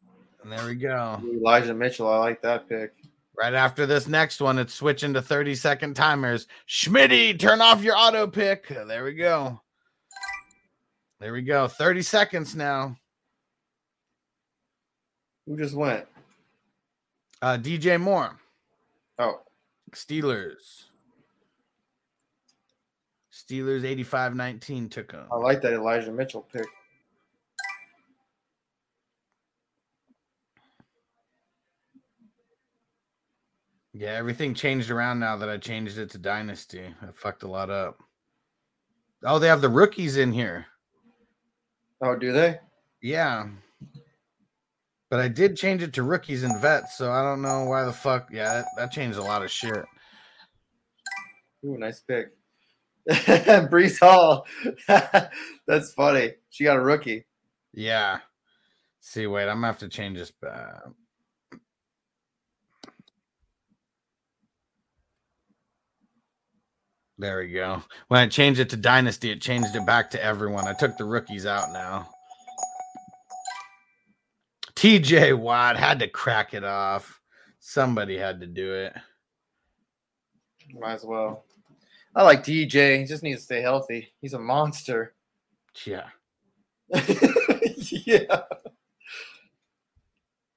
And there we go. Elijah Mitchell, I like that pick. Right after this next one, it's switching to 30 second timers. Schmitty, turn off your auto pick. There we go. There we go. 30 seconds now. Who just went? Uh, DJ Moore, Oh, Steelers. Steelers 85 19 took him. I like that Elijah Mitchell pick. Yeah, everything changed around now that I changed it to Dynasty. I fucked a lot up. Oh, they have the rookies in here. Oh, do they? Yeah. But I did change it to rookies and vets, so I don't know why the fuck. Yeah, that, that changed a lot of shit. Ooh, nice pick. (laughs) Breece Hall. (laughs) That's funny. She got a rookie. Yeah. See, wait, I'm gonna have to change this back. There we go. When I changed it to Dynasty, it changed it back to everyone. I took the rookies out now. TJ Watt had to crack it off. Somebody had to do it. Might as well. I like DJ. He just needs to stay healthy. He's a monster. Yeah. (laughs) yeah.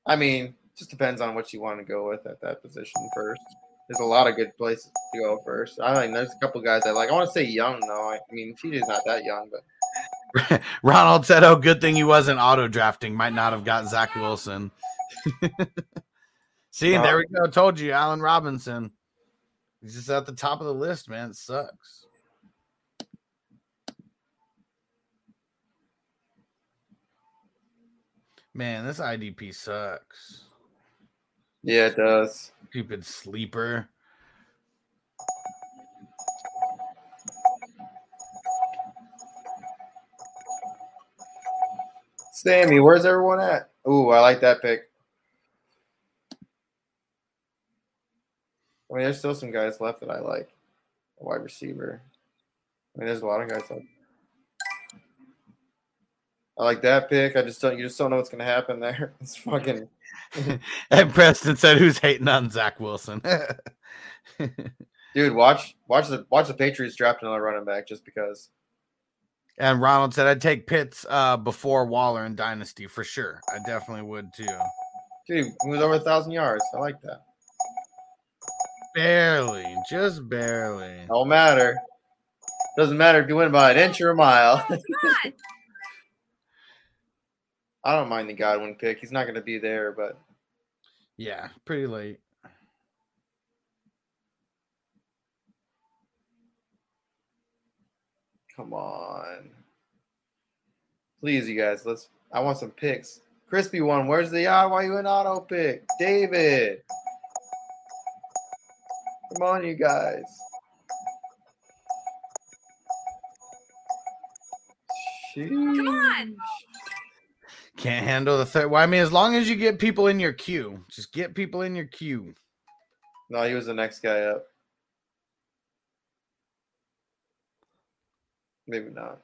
I mean, just depends on what you want to go with at that position first. There's a lot of good places to go first. I mean, there's a couple guys I like. I want to say young though. I mean, TJ's not that young, but (laughs) Ronald said, "Oh, good thing he wasn't auto drafting. Might not have got Zach Wilson." (laughs) See, there we go. Told you, Allen Robinson. He's just at the top of the list, man. It sucks. Man, this IDP sucks. yeah, it does. Stupid sleeper. Sammy, where's everyone at? Ooh, I like that pick. I mean, there's still some guys left that I like. A wide receiver. I mean, there's a lot of guys like. I like that pick. I just don't. You just don't know what's gonna happen there. (laughs) It's fucking. (laughs) And Preston said, "Who's hating on Zach Wilson?" (laughs) Dude, watch, watch the watch the Patriots draft another running back just because. And Ronald said, "I'd take Pitts uh, before Waller in Dynasty for sure. I definitely would too. Dude, he was over a thousand yards. I like that. Barely, just barely." Don't matter. Doesn't matter if you win by an inch or a mile. (laughs) I don't mind the Godwin pick. He's not going to be there, but Yeah, pretty late. Come on. Please, you guys, let's. I want some picks. Crispy one, where's the ah? Why you an auto pick? David. Come on, you guys. Come on. Can't handle the third. Well, I mean, as long as you get people in your queue, just get people in your queue. No, he was the next guy up. Maybe not.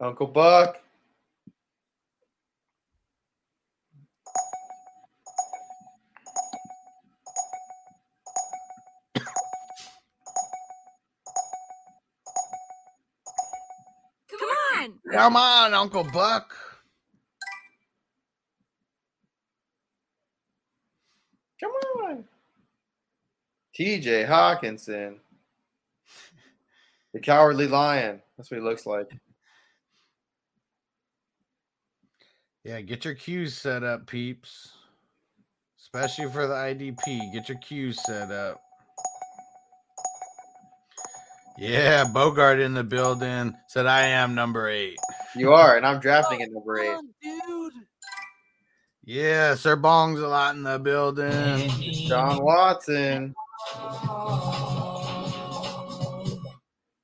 Uncle Buck. Come on. Come on, Uncle Buck. Come on. TJ Hockenson. The cowardly lion. That's what he looks like. Yeah, get your queues set up, peeps. Especially for the IDP. Get your queues set up. Yeah, Bogart in the building said I am number eight. You are, and I'm (laughs) drafting at number eight. dude. Yeah, Sir Bong's a lot in the building. John Watson. Oh.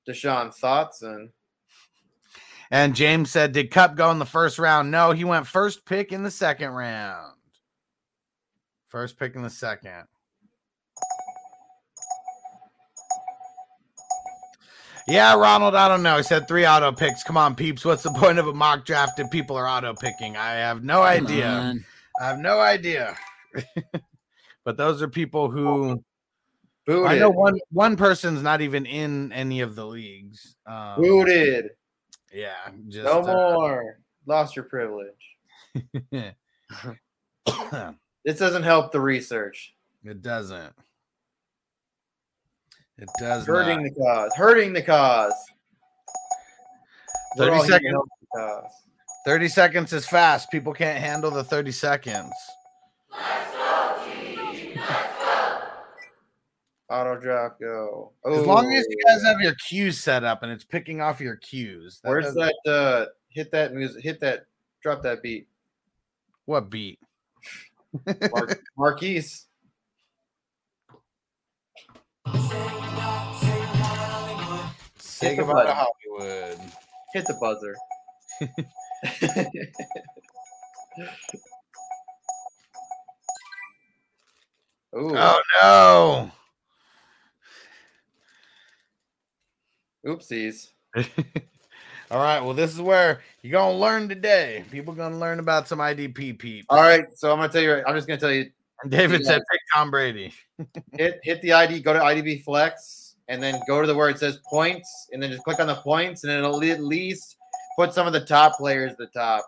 Deshaun Thotson. And James said, Did Kupp go in the first round? No, he went first pick in the second round. First pick in the second. Yeah, Ronald, I don't know. He said three auto picks. Come on, peeps. What's the point of a mock draft if people are auto picking? I have no Come idea. on. I have no idea. (laughs) but those are people who Booted. I know one one person's not even in any of the leagues. Um, Booted. Yeah, just No uh, more. Lost your privilege. (laughs) This doesn't help the research. it doesn't. It does Hurting not. the cause. Hurting the cause. 30 all here to seconds. the cause. 30 seconds is fast. People can't handle the 30 seconds. Auto draft go. As long as you guys have your queues set up and it's picking off your queues. that Where's does- that? Uh, hit that music. Hit that. Drop that beat. What beat? Mar- (laughs) Marquise. Say goodbye to. Hollywood. Hit the buzzer. (laughs) Ooh. Oh Oopsies. (laughs) All right. Well, this is where you're gonna learn today. People gonna learn about some IDP peeps. All right. So I'm gonna tell you. I'm just gonna tell you. David Yeah. said pick Tom Brady. (laughs) Hit hit the ID. Go to IDP Flex, and then go to the where it says points, and then just click on the points, and it'll at least put some of the top players at the top.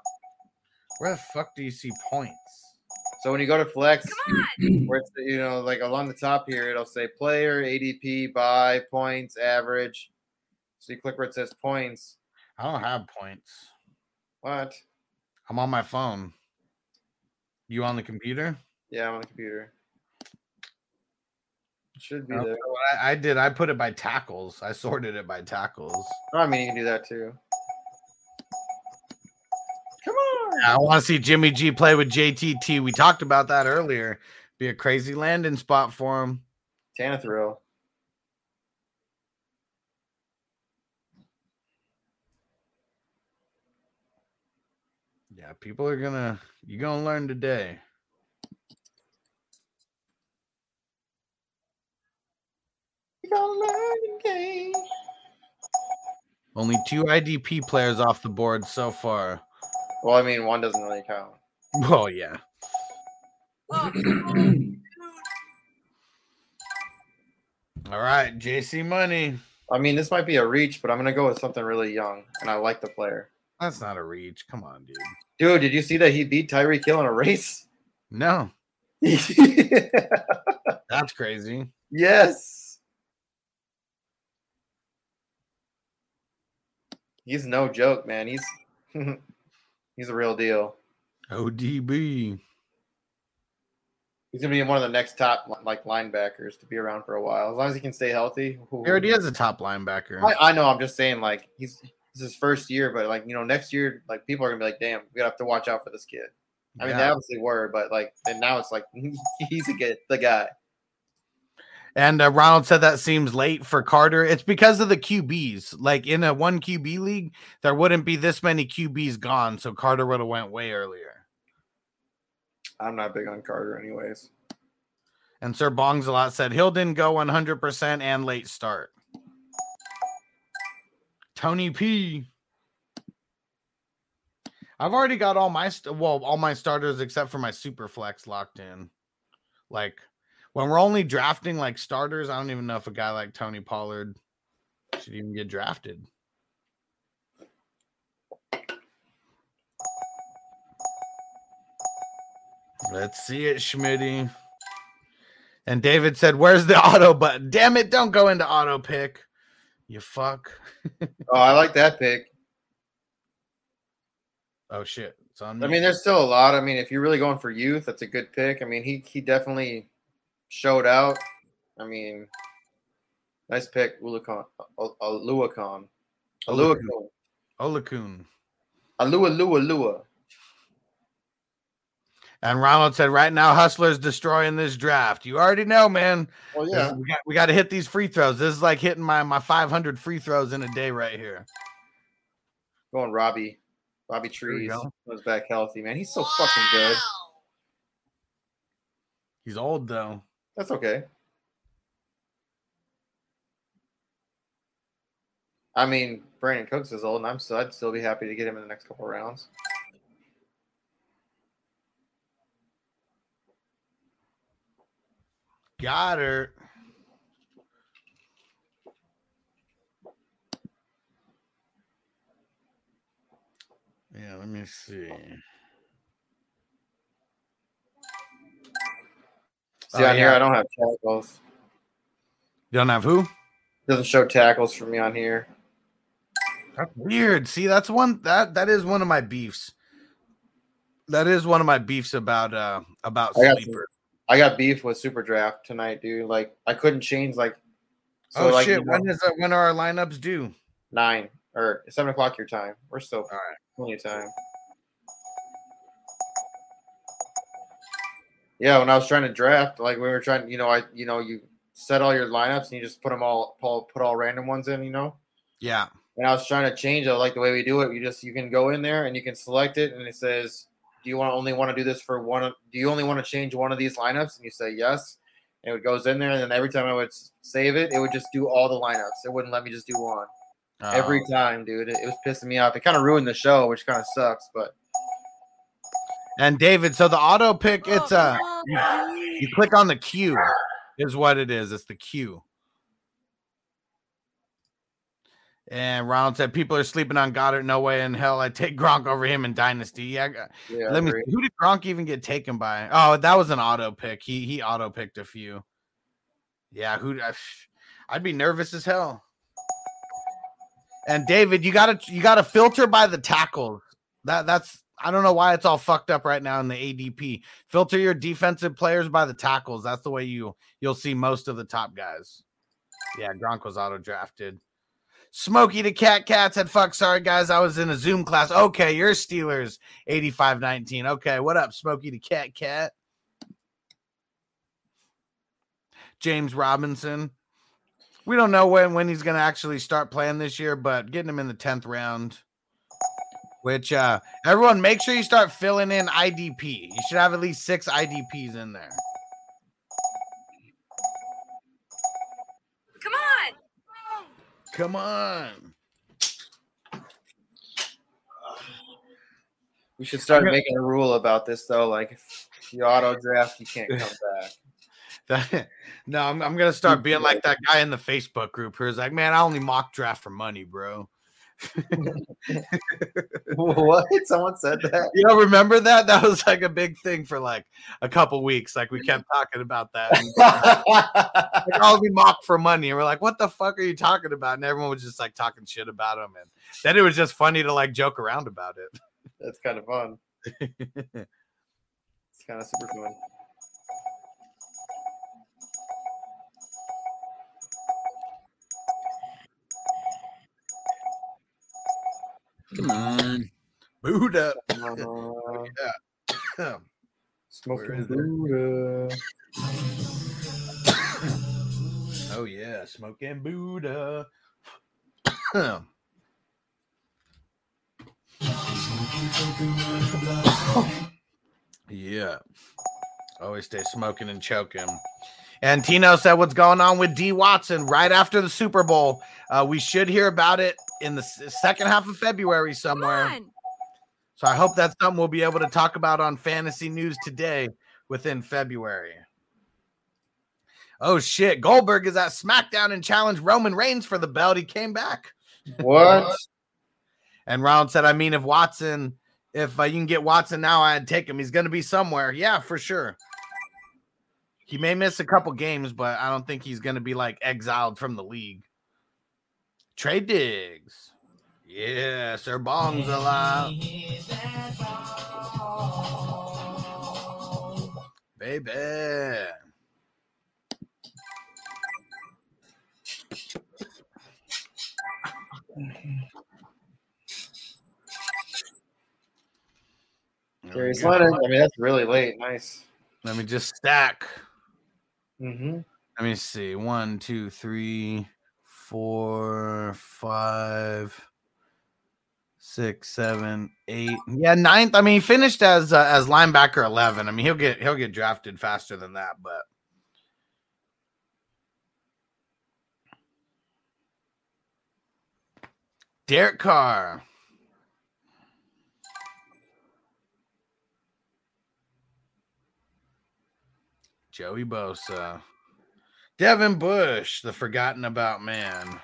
Where the fuck do you see points? So when you go to Flex, where it's you know like along the top here, it'll say player, ADP, by points, average. So you click where it says points. I don't have points. What? I'm on my phone. You on the computer? Yeah, I'm on the computer. It should be Okay, there. I, I did. I put it by tackles. I sorted it by tackles. Oh, I mean, you can do that too. Come on. I want to see Jimmy G play with JTT. We talked about that earlier. Be a crazy landing spot for him. Tanithrill. Yeah, people are gonna. You're gonna learn today. Only two IDP players off the board so far. Well, I mean, one doesn't really count. Oh yeah. on. Come on, dude. All right, JC Money. I mean, this might be a reach, but I'm gonna go with something really young, and I like the player. That's not a reach. Come on, dude. Dude, did you see that he beat Tyreek Hill in a race? No, (laughs) that's crazy. yes. He's no joke, man. He's (laughs) he's a real deal. ODB. He's gonna be one of the next top like linebackers to be around for a while, as long as he can stay healthy. He already has a top linebacker. I, I know. I'm just saying, like he's this is his first year, but like you know, next year, like people are gonna be like, "Damn, we have to watch out for this kid." I mean, they obviously were, but like, and now it's like (laughs) he's a good the guy. And uh, Ronald said that seems late for Carter. It's because of the QBs. Like in a one QB league, there wouldn't be this many QBs gone, so Carter would have went way earlier. I'm not big on Carter, anyways. And Sir Bongs a lot said Hill didn't go 100% and late start. Tony P. I've already got all my st- well, all my starters except for my super flex locked in. Like when we're only drafting like starters, I don't even know if a guy like Tony Pollard should even get drafted. Let's see it, Schmitty. And David said, Where's the auto button? Damn it, don't go into auto pick. You fuck. (laughs) Oh, I like that pick. Oh shit. It's on me. I mean, there's still a lot. I mean, if you're really going for youth, that's a good pick. I mean, he he definitely showed out. I mean, nice pick, Ulucon, Aluacon, Aluacon, Olakun. Alua Lua Lua. And Ronald said, right now, Hustler's destroying this draft. You already know, man. Oh yeah, We got, we got to hit these free throws. This is like hitting my, my 500 free throws in a day right here. going Robbie, Robbie Trees go. was back healthy. Man, he's so fucking good. He's old, though. That's okay. I mean, Brandin Cooks is old, and I'm still I'd still be happy to get him in the next couple rounds. Got her. Yeah, let me see. See Oh, on here, yeah. I don't have tackles. You don't have who? Doesn't show tackles for me on here. That's weird. See, that's one that that is one of my beefs. That is one of my beefs about uh about sleeper. I got beef with Super Draft tonight, dude. Like I couldn't change like oh like, shit! you know, When is that? When are our lineups due? nine or seven o'clock your time. We're still All right. plenty of time. Yeah, when I was trying to draft, like we were trying, you know, I you know you set all your lineups and you just put them all all put all random ones in, you know. Yeah. And I was trying to change it, like the way we do it. You just you can go in there and you can select it, and it says, "Do you want only want to do this for one? of- Do you only want to change one of these lineups?" And you say yes, and it goes in there. And then every time I would save it, it would just do all the lineups. It wouldn't let me just do one every Oh. time, dude. It, it was pissing me off. It kind of ruined the show, which kind of sucks. But And David, so the auto pick, it's Oh, uh, come you, you click on the Q, is what it is. It's the Q. And Ronald said, "People are sleeping on Goedert. No way in hell I take (laughs) Gronk over him in Dynasty." Yeah, yeah, let me. See, who did Gronk even get taken by? Oh, that was an auto pick. He he auto picked a few. Yeah, who? I- (sighs) I'd be nervous as hell. And David, you gotta you gotta filter by the tackles. That that's I don't know why it's all fucked up right now in the ADP. Filter your defensive players by the tackles. That's the way you you'll see most of the top guys. Yeah, Gronk was auto drafted. Smokey the Cat Cat said, fuck, sorry guys, I was in a Zoom class. Okay, you're Steelers 85-19. Okay, what up, Smokey the Cat Cat? James Robinson. We don't know when when he's to actually start playing this year, but getting him in the 10th round. Which uh everyone make sure you start filling in IDP. You should have at least 6 IDPs in there. Come on. Come on. We should start gonna- making a rule about this though. Like if you auto draft, you can't come (laughs) back. That- no, I'm, I'm gonna start being like that guy in the Facebook group who's like, man, I only mock draft for money, bro. (laughs) (laughs) what? Someone said that? You know, remember that? That was like a big thing for like a couple weeks. Like we mm-hmm. kept talking about that. And, (laughs) like, oh, I'll be mocked for money. And we're like, what the fuck are you talking about? And everyone was just like talking shit about him. And then it was just funny to like joke around about it. That's kind of fun. It's kind of super fun. Come on. Buddha. (laughs) Yeah. smoking? Buddha. Oh yeah, smoking Buddha. (coughs) yeah. Always stay smoking and choking. And Tino said, "What's going on with D Watson right after the Super Bowl? Uh, we should hear about it in the second half of February somewhere. So I hope that's something we'll be able to talk about on Fantasy News today within February. Oh shit, Goldberg is at SmackDown and challenged Roman Reigns for the belt. He came back. What? (laughs) And Round said, I mean, if Watson, if uh, you can get Watson now, I'd take him. He's going to be somewhere. Yeah, for sure. He may miss a couple games, but I don't think he's going to be like exiled from the league. Trade digs. Yeah, Sir Bong's alive. Baby. Darius. Leonard. I mean, that's really late. Nice. Let me just stack. Mm-hmm. Let me see. One, two, three, four, five, six, seven, eight. Yeah, ninth. I mean, he finished as uh, as linebacker eleven. I mean, he'll get he'll get drafted faster than that, but Derek Carr. Joey Bosa. Devin Bush, the forgotten about man.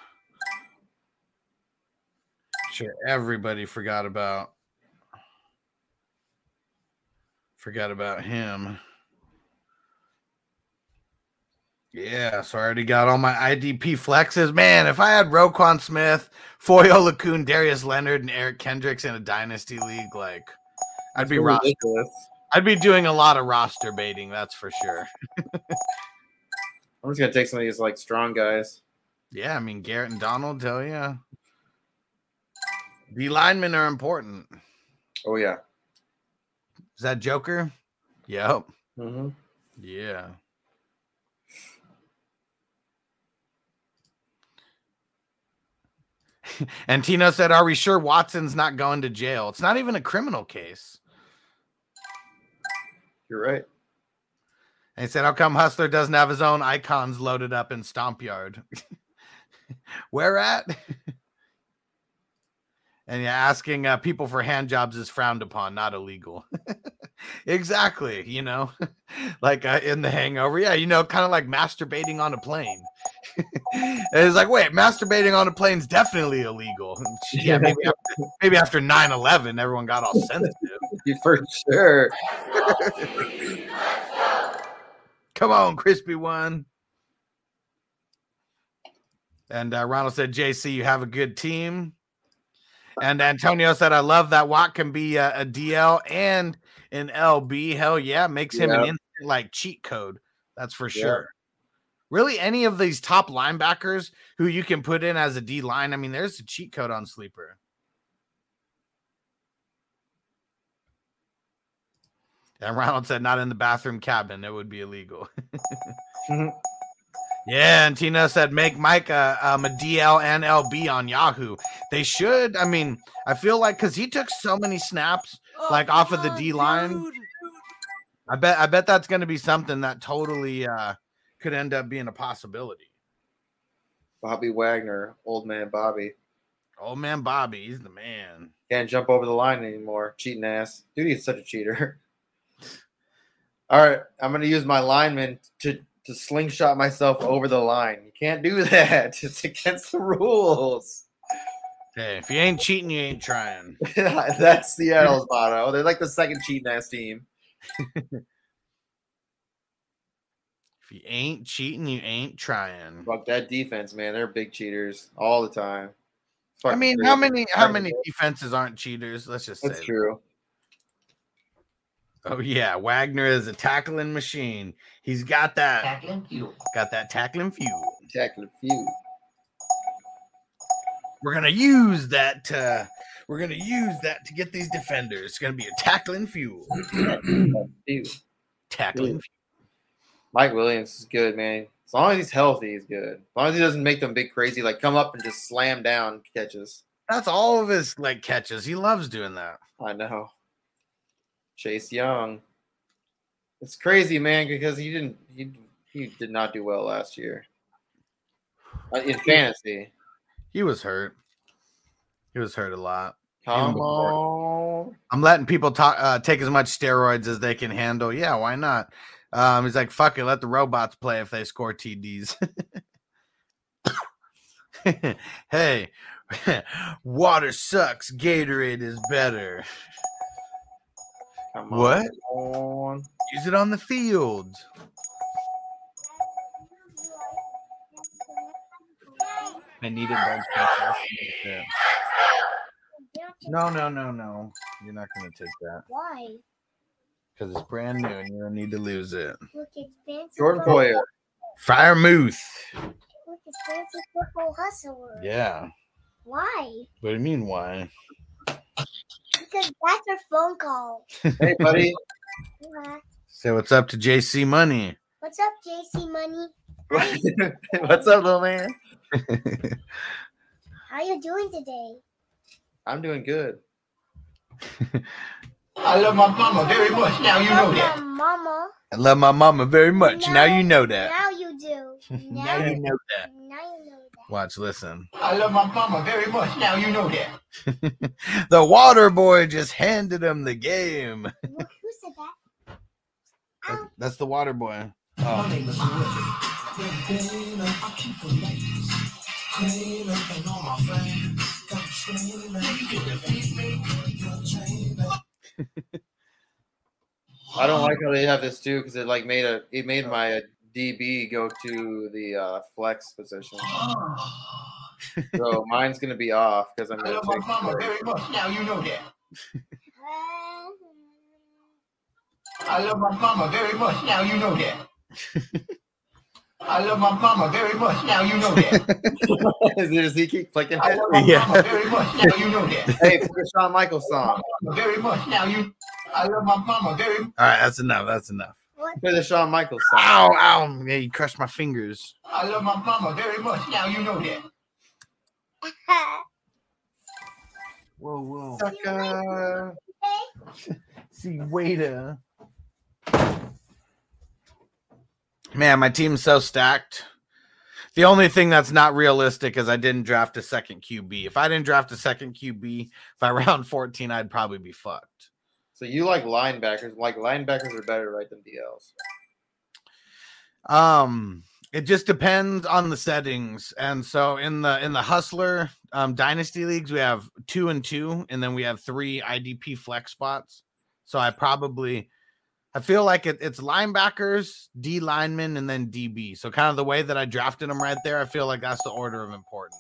Sure, everybody forgot about forgot about him. Yeah, so I already got all my IDP flexes. Man, if I had Roquan Smith, Foye Oluokun, Darius Leonard, and Eric Kendricks in a dynasty league, like I'd be ros- I'd be doing a lot of roster baiting, that's for sure. (laughs) I'm just gonna take some of these like strong guys. Yeah, I mean Garrett and Donald, hell yeah. The linemen are important. Oh yeah. Is that Joker? Yep. Mm-hmm. Yeah. (laughs) and Tino said, Are we sure Watson's not going to jail? It's not even a criminal case. You're right. And he said, How come Hustler doesn't have his own icons loaded up in Stomp Yard? (laughs) Where at? (laughs) and yeah, asking uh, people for hand jobs is frowned upon, not illegal. (laughs) exactly. You know, like uh, in the hangover. Yeah, you know, kind of like masturbating on a plane. and it's like, wait, masturbating on a plane is definitely illegal. yeah, maybe after, maybe after 9 11, everyone got all sensitive. For sure. Come on, crispy one. And uh, Ronald said, JC, you have a good team. And Antonio said, I love that Watt can be a, a DL and an LB. Hell yeah, makes him an instant like cheat code. That's for Yeah. sure. Really, any of these top linebackers who you can put in as a D line, I mean, there's a cheat code on Sleeper. And Ronald said, not in the bathroom cabin. It would be illegal. (laughs) Yeah, and Tina said make Mike a, um, a DL and LB on Yahoo. They should. I mean, I feel like because he took so many snaps like off of the D line. I bet. I bet that's going to be something that totally uh, could end up being a possibility. Bobby Wagner, old man Bobby. Old man, Bobby, he's the man. Can't jump over the line anymore. Cheating ass. Dude, he's such a cheater. (laughs) All right, I'm gonna use my lineman to to slingshot myself over the line. You can't do (laughs) that. It's against the rules. Hey, if you ain't cheating, you ain't trying. (laughs) That's Seattle's motto. They're like the second cheating ass team. (laughs) If you ain't cheating, you ain't trying. Fuck that defense, man. They're big cheaters all the time. I mean, how many how many defenses aren't cheaters? Let's just say. That's that. true. Oh yeah, Wagner is a tackling machine. He's got that Tackling fuel. got that tackling fuel. Tackling fuel. We're gonna use that. To, we're gonna use that to get these defenders. It's gonna be a tackling fuel. (clears throat) Few. Tackling. Ooh. Mike Williams is good, man. As long as he's healthy, he's good. As long as he doesn't make them big crazy, like come up and just slam down catches. That's all of his like catches. He loves doing that. I know. Chase Young. It's crazy, man, because he didn't he he did not do well last year. Uh, in fantasy. He was hurt. He was hurt a lot. Come on. I'm letting people talk, uh, take as much steroids as they can handle. Yeah, why not? Um, he's like, fuck it, let the robots play if they score TDs. (laughs) hey, (laughs) water sucks. Gatorade is better. Come What? on. Use it on the field. I needed those. No, no, no, no. You're not going to take that Why? because it's brand new and you don't need to lose it. Look, it's fancy. Jordan football- Poyer. Fire Muth. Look, it's fancy football hustler. Yeah. Why? What do you mean, why? Because that's our phone call. Hey, buddy. What? Say what's up to JC Money. What's up, JC Money? (laughs) What's up, little man? (laughs) How are you doing today? I'm doing good. (laughs) I love my mama very much. Now you know that. Mama. I love my mama very much. Now you know that. Now you do. Now Now, you you, know that. now you know that. Watch, listen. I love my mama very much. Now you know that. (laughs) the water boy just handed him the game. Look, who said that? (laughs) That- That's the water boy. Oh, name is Reggie. I keep the ladies (laughs) screaming and all my fans come screaming. You get the feeling, you're dreaming. I don't like how they have this too because it like made a it made my uh, DB go to the uh, flex position. (sighs) so mine's gonna be off because I'm I gonna love my take. mama very much. Now you know that. (laughs) I love my mama very much. Now you know that. I love my mama very much. Now you know that. (laughs) Does he keep clicking I love my Yeah. mama very much. Now you know that. Hey, put a Shawn Michaels song. Very much. Now you. I love my mama very. All right, that's enough. That's enough. Play the Shawn Michaels song. Ow, ow. Yeah, you crushed my fingers. I love my mama very much. Now you know that. Whoa, whoa. Sucker. (laughs) See, waiter. (laughs) Man, my team's so stacked. The only thing that's not realistic is I didn't draft a second QB. If I didn't draft a second QB by (laughs) round 14, I'd probably be fucked. So you like linebackers? Like linebackers are better, right, than DLs? Um, it just depends on the settings. And so in the in the hustler um dynasty leagues, we have two and two, and then we have three IDP flex spots. So I probably I feel like it, it's linebackers, D linemen, and then DB. So kind of the way that I drafted them right there, I feel like that's the order of importance.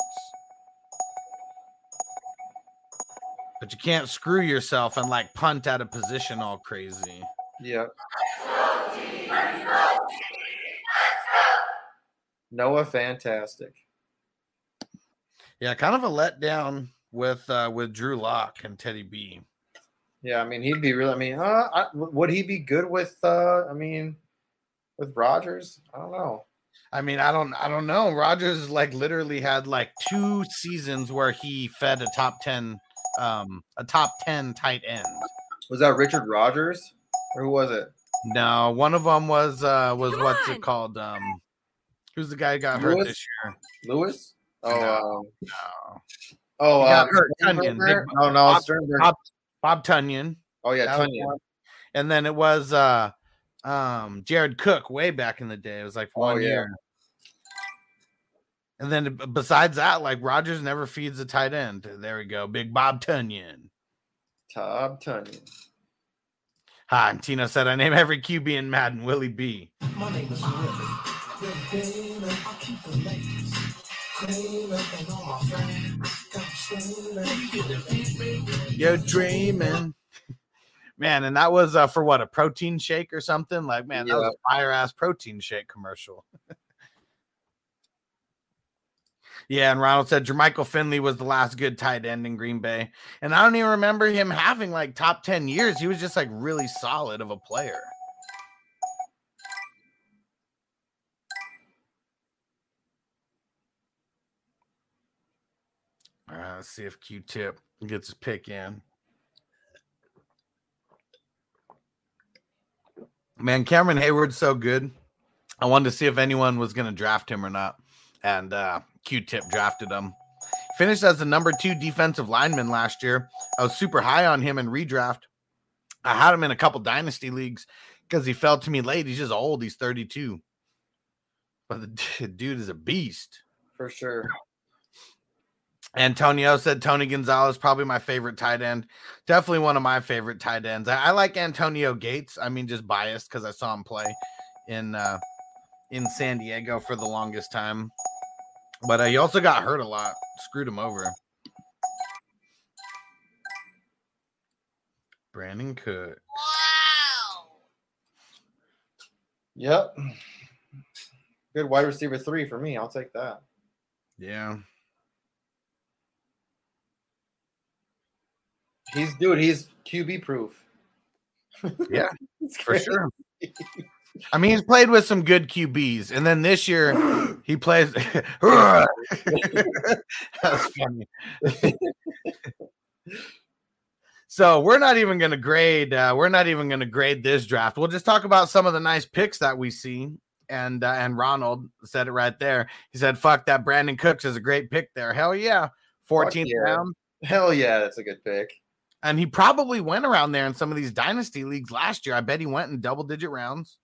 But you can't screw yourself and like punt out of position all crazy. Yep. Noah, fantastic. Yeah, kind of a letdown with uh with Drew Lock and Teddy B. Yeah, I mean, he'd be really. I mean, uh, I, would he be good with? uh I mean, with Rodgers? I don't know. I mean, I don't I don't know. Rodgers like literally had like two seasons where he fed a top 10 um a top 10 tight end. Was that Richard Rodgers, or who was it? No, one of them was uh was Come what's on. it called? Um who's the guy who got hurt Lewis? this year? Lewis? Oh, No. um, No. oh, He uh, hurt, Tonyan. Sternberger? Big- No, no, Bob- Bob, Bob Tonyan. oh yeah, that Tonyan. And then it was uh um Jared Cook way back in the day. It was like Oh, one yeah. year. And then besides that, like Rodgers never feeds a tight end. There we go. Big Bob Tonyan. Todd Tonyan. Hi, and Tino said I name every QB in Madden Willie B. My name is Willie. The baby, I keep the ladies. Creaming and all my fans. Got screaming. You get the beat me. You're dreaming. Man, and that was uh, for what a protein shake or something. Like, man, that was a fire ass protein shake commercial. (laughs) yeah, and Ronald said Jermichael Finley was the last good tight end in Green Bay. And I don't even remember him having like top 10 years. He was just like really solid of a player. All right, let's see if Q Tip gets his pick in. Man, Cameron Heyward's so good. I wanted to see if anyone was going to draft him or not. And uh, Q Tip drafted him. Finished as the number two defensive lineman last year. I was super high on him in redraft. I had him in a couple dynasty leagues because he fell to me late. He's just old. He's 32. But the (laughs) dude is a beast. for sure. Antonio said Tony Gonzalez probably my favorite tight end. Definitely one of my favorite tight ends. I, I like Antonio Gates. I mean, just biased because I saw him play in uh, in San Diego for the longest time. But uh, he also got hurt a lot. Screwed him over. Brandin Cook. Wow. Yep. Good wide receiver three for me. I'll take that. Yeah. He's dude. He's QB proof. Yeah, (laughs) for sure. I mean, he's played with some good QBs, and then this year (gasps) he plays. (laughs) That's funny. so we're not even going to grade. Uh, we're not even going to grade this draft. We'll just talk about some of the nice picks that we see. And uh, and Ronald said it right there. He said, "Fuck that, Brandin Cooks is a great pick there. Hell yeah, 14th yeah. round." Hell yeah, that's a good pick. And he probably went around there in some of these dynasty leagues last year. I bet he went in double digit rounds.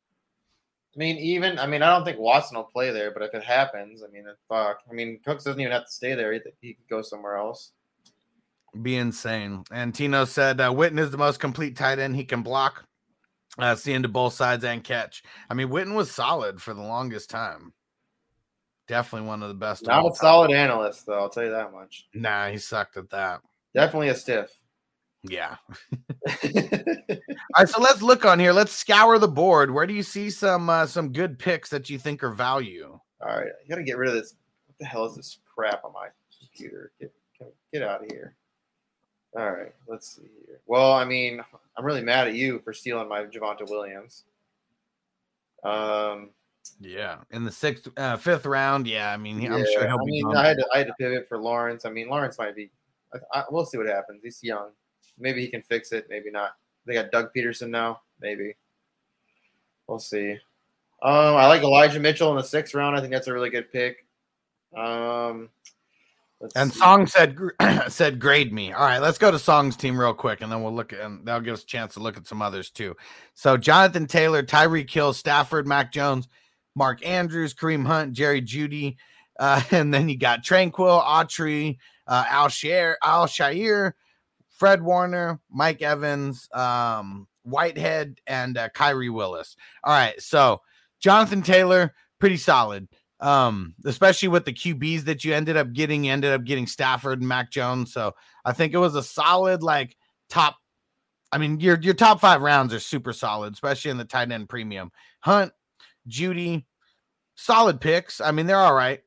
I mean, even I mean, I don't think Watson will play there, but if it happens, I mean, fuck. I mean, Cooks doesn't even have to stay there. He, he could go somewhere else. Be insane. And Tino said uh, Witten is the most complete tight end. He can block, Uh, seeing to both sides and catch. I mean, Witten was solid for the longest time. Definitely one of the best. Not a solid analyst, though. I'll tell you that much. Nah, he sucked at that. Definitely a stiff. Yeah. (laughs) All right, so let's look on here. Let's scour the board. Where do you see some uh, some good picks that you think are value? All right, I gotta get rid of this. What the hell is this crap on my computer? Get get out of here. All right, let's see here. Well, I mean, I'm really mad at you for stealing my Javonte Williams. Um, Yeah, in the sixth, uh, fifth round. Yeah, I mean, I'm sure he'll I mean. I had to I had to pivot for Lawrence. I mean, Lawrence might be. I, I, we'll see what happens. He's young. Maybe he can fix it. Maybe not. They got Doug Pederson now. Maybe. We'll see. Um, I like Elijah Mitchell in the sixth round. I think that's a really good pick. Um, let's And see. Song said (clears throat) said grade me. All right, let's go to Song's team real quick, and then we'll look at and that'll give us a chance to look at some others too. So Jonathan Taylor, Tyreek Hill, Stafford, Mac Jones, Mark Andrews, Kareem Hunt, Jerry Jeudy, uh, (laughs) and then you got Tranquill, Autry, uh, Al-Shaair, Al Shair, Fred Warner, Mike Evans, um, Whitehead, and uh, Khari Willis. All right, so Jonathan Taylor, pretty solid. Um, especially with the QBs that you ended up getting, you ended up getting Stafford and Mac Jones. So I think it was a solid, like top. I mean, your your top five rounds are super solid, especially in the tight end premium. Hunt, Jeudy, solid picks. I mean, they're all right.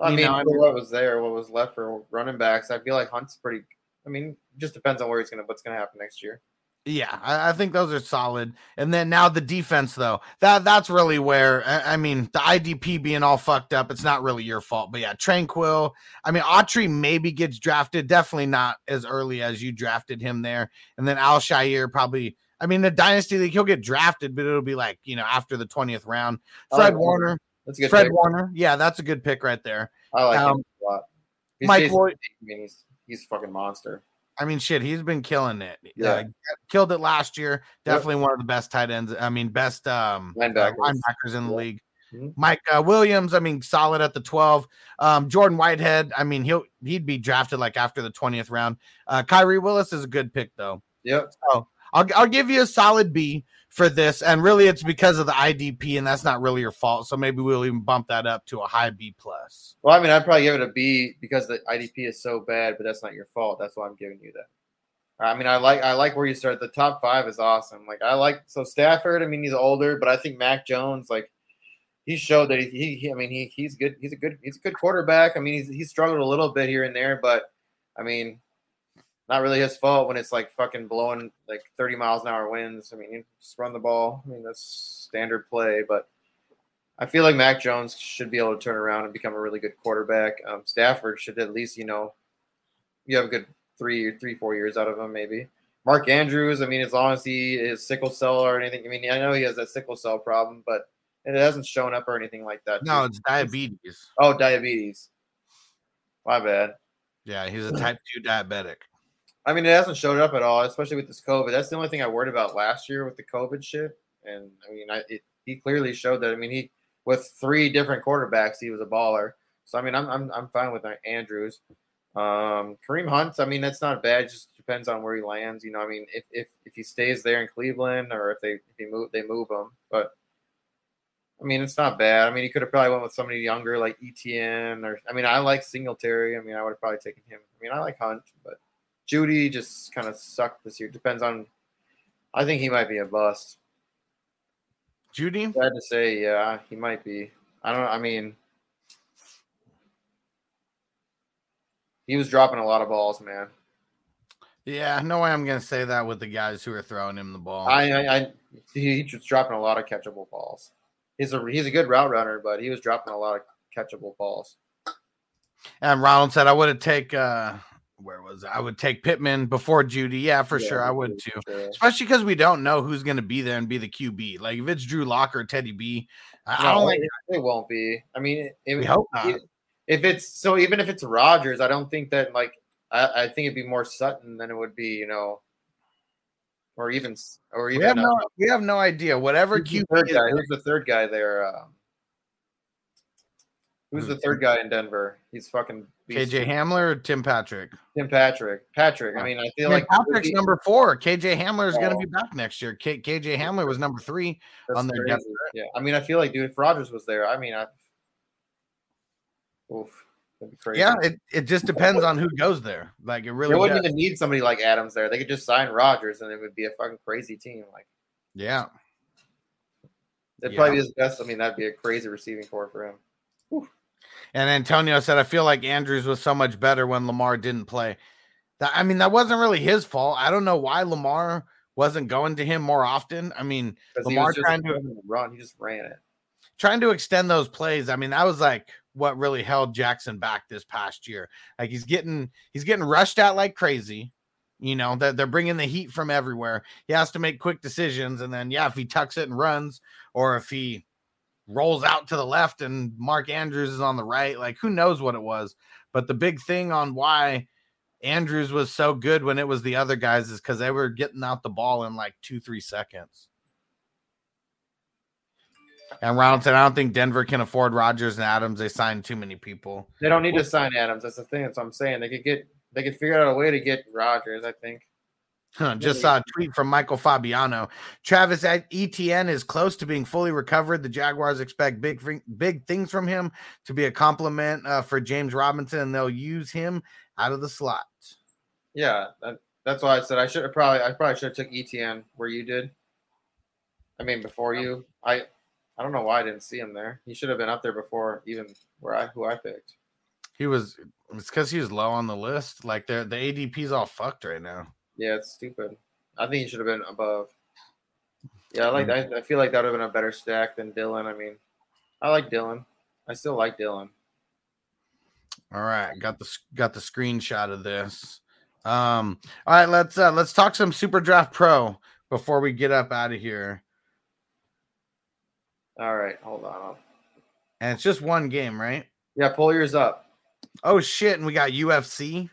I mean, know, I mean- what was there, what was left for running backs, I feel like Hunt's pretty. I mean, just depends on where he's gonna what's gonna happen next year. Yeah, I, I think those are solid. And then now the defense, though, that that's really where I, I mean the IDP being all fucked up. It's not really your fault, but yeah, Tranquill. I mean, Autry maybe gets drafted, definitely not as early as you drafted him there. And then Al-Shaair probably. I mean, the dynasty league, he'll get drafted, but it'll be like you know after the twentieth round. Fred like Warner, That's good Fred pick. Warner, yeah, that's a good pick right there. I like um, him a lot. He Mike Lloyd- he's a fucking monster. I mean, shit, he's been killing it. Yeah. Uh, killed it last year. Definitely one of the best tight ends. I mean, best um, Linebackers. linebackers in the Yeah. league. Mhm. Mike uh, Williams, I mean, solid at the 12. Um, Jordan Whitehead, I mean, he'll he'd be drafted like after the 20th round. Uh, Khari Willis is a good pick though. Yep. So I'll I'll give you a solid B for this, and really it's because of the IDP, and that's not really your fault. So maybe we'll even bump that up to a high B plus. Well, I mean, I'd probably give it a B because the IDP is so bad, but that's not your fault. That's why I'm giving you that. I mean, I like I like where you start. The top five is awesome. Like I like so Stafford. I mean, he's older, but I think Mac Jones, like he showed that he, he, I mean, he he's good. He's a good he's a good quarterback. I mean, he's he struggled a little bit here and there, but I mean, not really his fault when it's like fucking blowing like 30 miles an hour winds. I mean, you just run the ball. I mean, that's standard play, but I feel like Mac Jones should be able to turn around and become a really good quarterback. Um, Stafford should at least, you know, you have a good three, three, four years out of him, maybe. Mark Andrews, I mean, as long as he is sickle cell or anything, I mean, I know he has that sickle cell problem, but it hasn't shown up or anything like that. No, it's diabetes. Oh, diabetes. My bad. Yeah, he's a type two diabetic. I mean, it hasn't showed up at all, especially with this COVID. That's the only thing I worried about last year with the COVID shit. And I mean, I it, he clearly showed that. I mean, he with three different quarterbacks, he was a baller. So I mean, I'm I'm, I'm fine with Andrews. Um, Kareem Hunt. I mean, that's not bad. Just depends on where he lands. You know, I mean, if if if he stays there in Cleveland or if they if he move they move him, but. I mean, it's not bad. I mean, he could have probably went with somebody younger like ETN or I mean, I like Singletary. I mean, I would have probably taken him. I mean, I like Hunt, but Jeudy just kind of sucked this year. Depends on. I think he might be a bust. Jeudy, Sad to say, yeah, he might be. I don't. I mean, he was dropping a lot of balls, man. yeah, no way I'm gonna say that with the guys who are throwing him the ball. I, I, I he, he was dropping a lot of catchable balls. He's a he's a good route runner, but he was dropping a lot of catchable balls. And Ronald said I would have take uh where was it? I would take Pittman before Jeudy. Yeah, for Yeah, sure I would too. sure. Especially because we don't know who's going to be there and be the QB. Like if it's Drew Lock or Teddy B, I, I No, don't like. it, it won't be. I mean, it, We hope not. if it's so, even if it's Rodgers, I don't think that like I, I think it'd be more Sutton than it would be, you know, or even or We even have uh, no, we have no idea. Whatever QB third is guy. Who's the third guy there? Um, Who's the third guy in Denver? He's fucking. KJ Hamler or Tim Patrick? Tim Patrick. Patrick. I mean, I feel like Patrick's number four. KJ Hamler is going to Oh. be back next year. K- KJ Hamler was number three That's on their depth. Yeah, I mean, I feel like, dude, if Rodgers was there, I mean, I. Oof, that'd be crazy. Yeah, it, it just depends on who goes there. Like it really they wouldn't does. even need somebody like Adams there. They could just sign Rodgers, and it would be a fucking crazy team. Like Yeah. it'd Yeah. probably be his best. I mean, that'd be a crazy receiving core for him. And Antonio said, I feel like Andrews was so much better when Lamar didn't play. That I mean, that wasn't really his fault. I don't know why Lamar wasn't going to him more often. I mean, Lamar trying to run, he just ran it. trying to extend those plays. I mean, that was like what really held Jackson back this past year. Like he's getting he's getting rushed out like crazy. You know, that they're bringing the heat from everywhere. He has to make quick decisions, and then yeah, if he tucks it and runs, or if he rolls out to the left and Mark Andrews is on the right, like who knows what it was. But the big thing on why Andrews was so good when it was the other guys is because they were getting out the ball in like two, three seconds. And Ronald said, I don't think Denver can afford Rodgers and Adams. They signed too many people. They don't need to sign Adams. That's the thing. That's what I'm saying. They could get. They could figure out a way to get Rodgers. I think. Huh, just saw a tweet from Michael Fabiano. Travis Etienne is close to being fully recovered. The Jaguars expect big big things from him to be a complement uh, for James Robinson, and they'll use him out of the slot. Yeah, that, that's why I said I should have probably. I probably should have took ETN where you did. I mean, before you, I. I don't know why I didn't see him there. He should have been up there before even where I who I picked. He was it's because he was low on the list. Like they're the ADP's all fucked right now. Yeah, it's stupid. I think he should have been above. Yeah, I like. I, I feel like that would have been a better stack than Dylan. I mean, I like Dylan. I still like Dylan. All right, got the got the screenshot of this. Um, all right, let's uh let's talk some Super Draft Pro before we get up out of here. All right, hold on. And it's just one game, right? Yeah, pull yours up. Oh shit, and we got UFC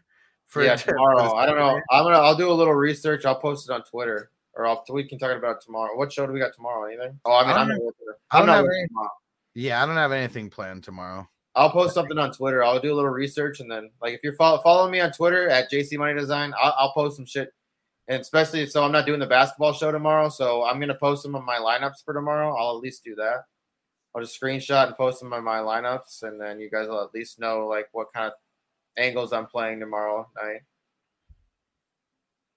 for yeah, (laughs) tomorrow. I don't know. I'm gonna. I'll do a little research. I'll post it on Twitter, or I'll. We can talk about it tomorrow. What show do we got tomorrow? Anything? Oh, I mean, I I'm don't not. have- working. I I'm any- tomorrow. Yeah, I don't have anything planned tomorrow. I'll post something on Twitter. I'll do a little research, and then like if you're follow, following me on Twitter at JC Money Design, I'll, I'll post some shit. And especially so, I'm not doing the basketball show tomorrow, so I'm gonna post some of my lineups for tomorrow. I'll at least do that. I'll just screenshot and post some of my lineups, and then you guys will at least know like what kind of angles I'm playing tomorrow night.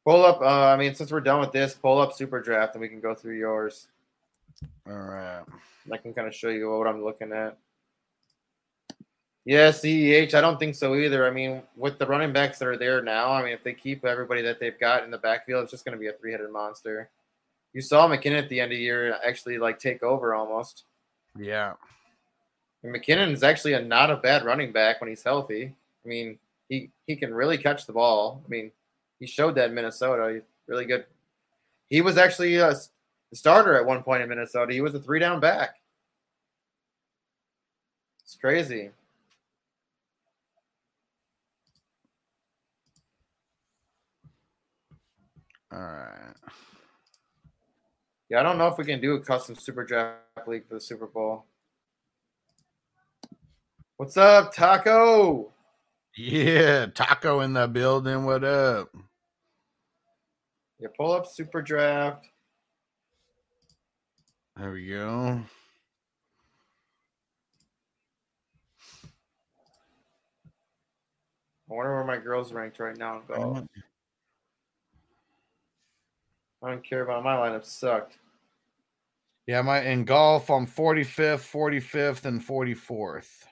Pull up. Uh, I mean, since we're done with this, pull up Super Draft, and we can go through yours. All right. I can kind of show you what I'm looking at. Yeah, CEH, I don't think so either. I mean, with the running backs that are there now, I mean, if they keep everybody that they've got in the backfield, it's just going to be a three-headed monster. You saw McKinnon at the end of the year actually like take over almost. Yeah. And McKinnon is actually a not a bad running back when he's healthy. I mean, he he can really catch the ball. I mean, he showed that in Minnesota. He's really good. He was actually a starter at one point in Minnesota. He was a three down back. It's crazy. All right. Yeah, I don't know if we can do a custom super draft league for the Super Bowl. What's up, Taco? Yeah, Taco in the building. What up? Yeah, pull up super draft. There we go. I wonder where my girls ranked right now in golf. I don't care about my lineup. Sucked. Yeah, my in golf, I'm 45th, 45th, and 44th.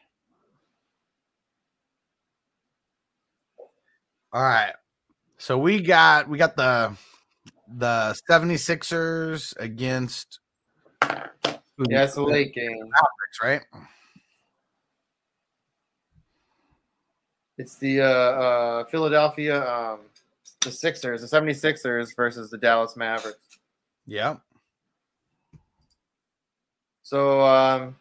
All right. So we got we got the the 76ers against Yeah, it's a late game. Mavericks, right? It's the uh, uh, Philadelphia, um, the Sixers, the 76ers versus the Dallas Mavericks. Yeah. So, um,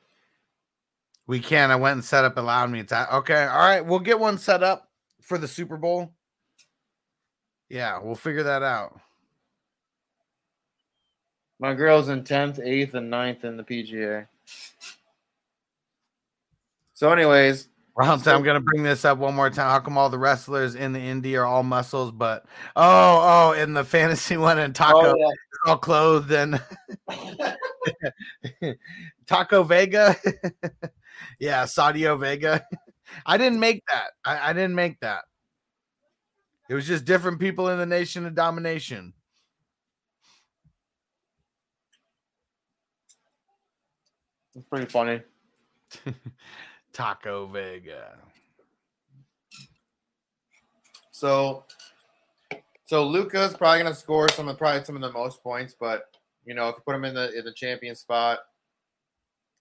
We can. I went and set up allowed me to. Okay. All right. We'll get one set up for the Super Bowl. Yeah, we'll figure that out. my girl's in 10th, 8th, and 9th in the PGA. So, anyways, Ron, I'm gonna bring this up one more time. How come all the wrestlers in the indie are all muscles, but oh, oh, in the fantasy one and Taco Oh, yeah. all clothed and (laughs) Taco Vega, (laughs) yeah, Savio Vega. (laughs) I didn't make that. I, I didn't make that. It was just different people in the Nation of Domination. it's pretty funny. (laughs) Taco Vega. So, so Luka's probably gonna score some of probably some of the most points, but you know if you put him in the in the champion spot,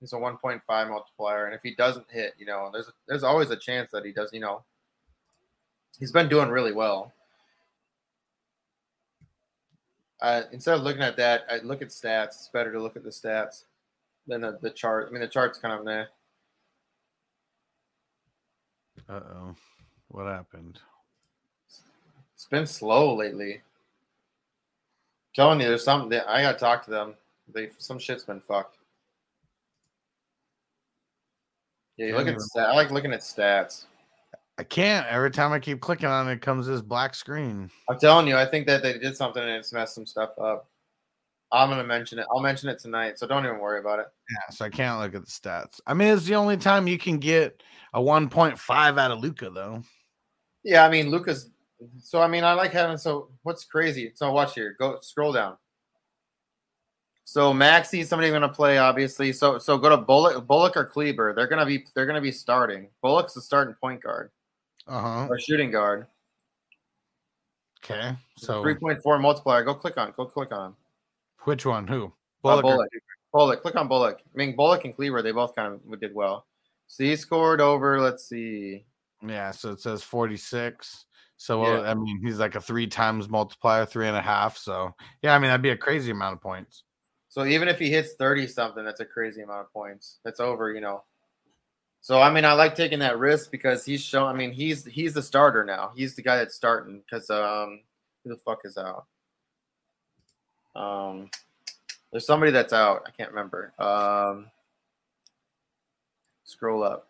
he's a 1.5 multiplier, and if he doesn't hit, you know, there's there's always a chance that he does. You know, he's been doing really well. Uh, instead of looking at that, I look at stats. It's better to look at the stats than the, the chart. I mean, the chart's kind of meh. Uh oh. What happened? It's been slow lately. telling you, there's something that I gotta talk to them. They some shit's been fucked. Yeah, you look at stat, I like looking at stats. I can't. Every time I keep clicking on it, it comes this black screen. I'm telling you, I think that they did something and it's messed some stuff up. I'm gonna mention it. I'll mention it tonight, so don't even worry about it. Yeah, so I can't look at the stats. I mean, it's the only time you can get a 1.5 out of Luka, though. Yeah, I mean Lucas. So I mean, I like having. So what's crazy? So watch here. Go scroll down. So Maxey, somebody gonna play obviously. So so go to Bullock, Bullock or Kleber. They're gonna be they're gonna be starting. Bullock's the starting point guard Uh huh. or shooting guard. Okay. So Three point four multiplier. Go click on. Go click on. which one? Who? Uh, Bullock or- Bullock. Bullock. Click on Bullock. I mean Bullock and Kleber. They both kind of did well. So he scored over. Let's see. Yeah. So it says 46. So Yeah. I mean, he's like a three times multiplier, three and a half. So yeah, I mean that'd be a crazy amount of points. So even if he hits 30 something, that's a crazy amount of points. That's over, you know. So I mean, I like taking that risk because he's shown. I mean, he's he's the starter now. He's the guy that's starting because um, who the fuck is out? Um, there's somebody that's out. I can't remember. Um, scroll up.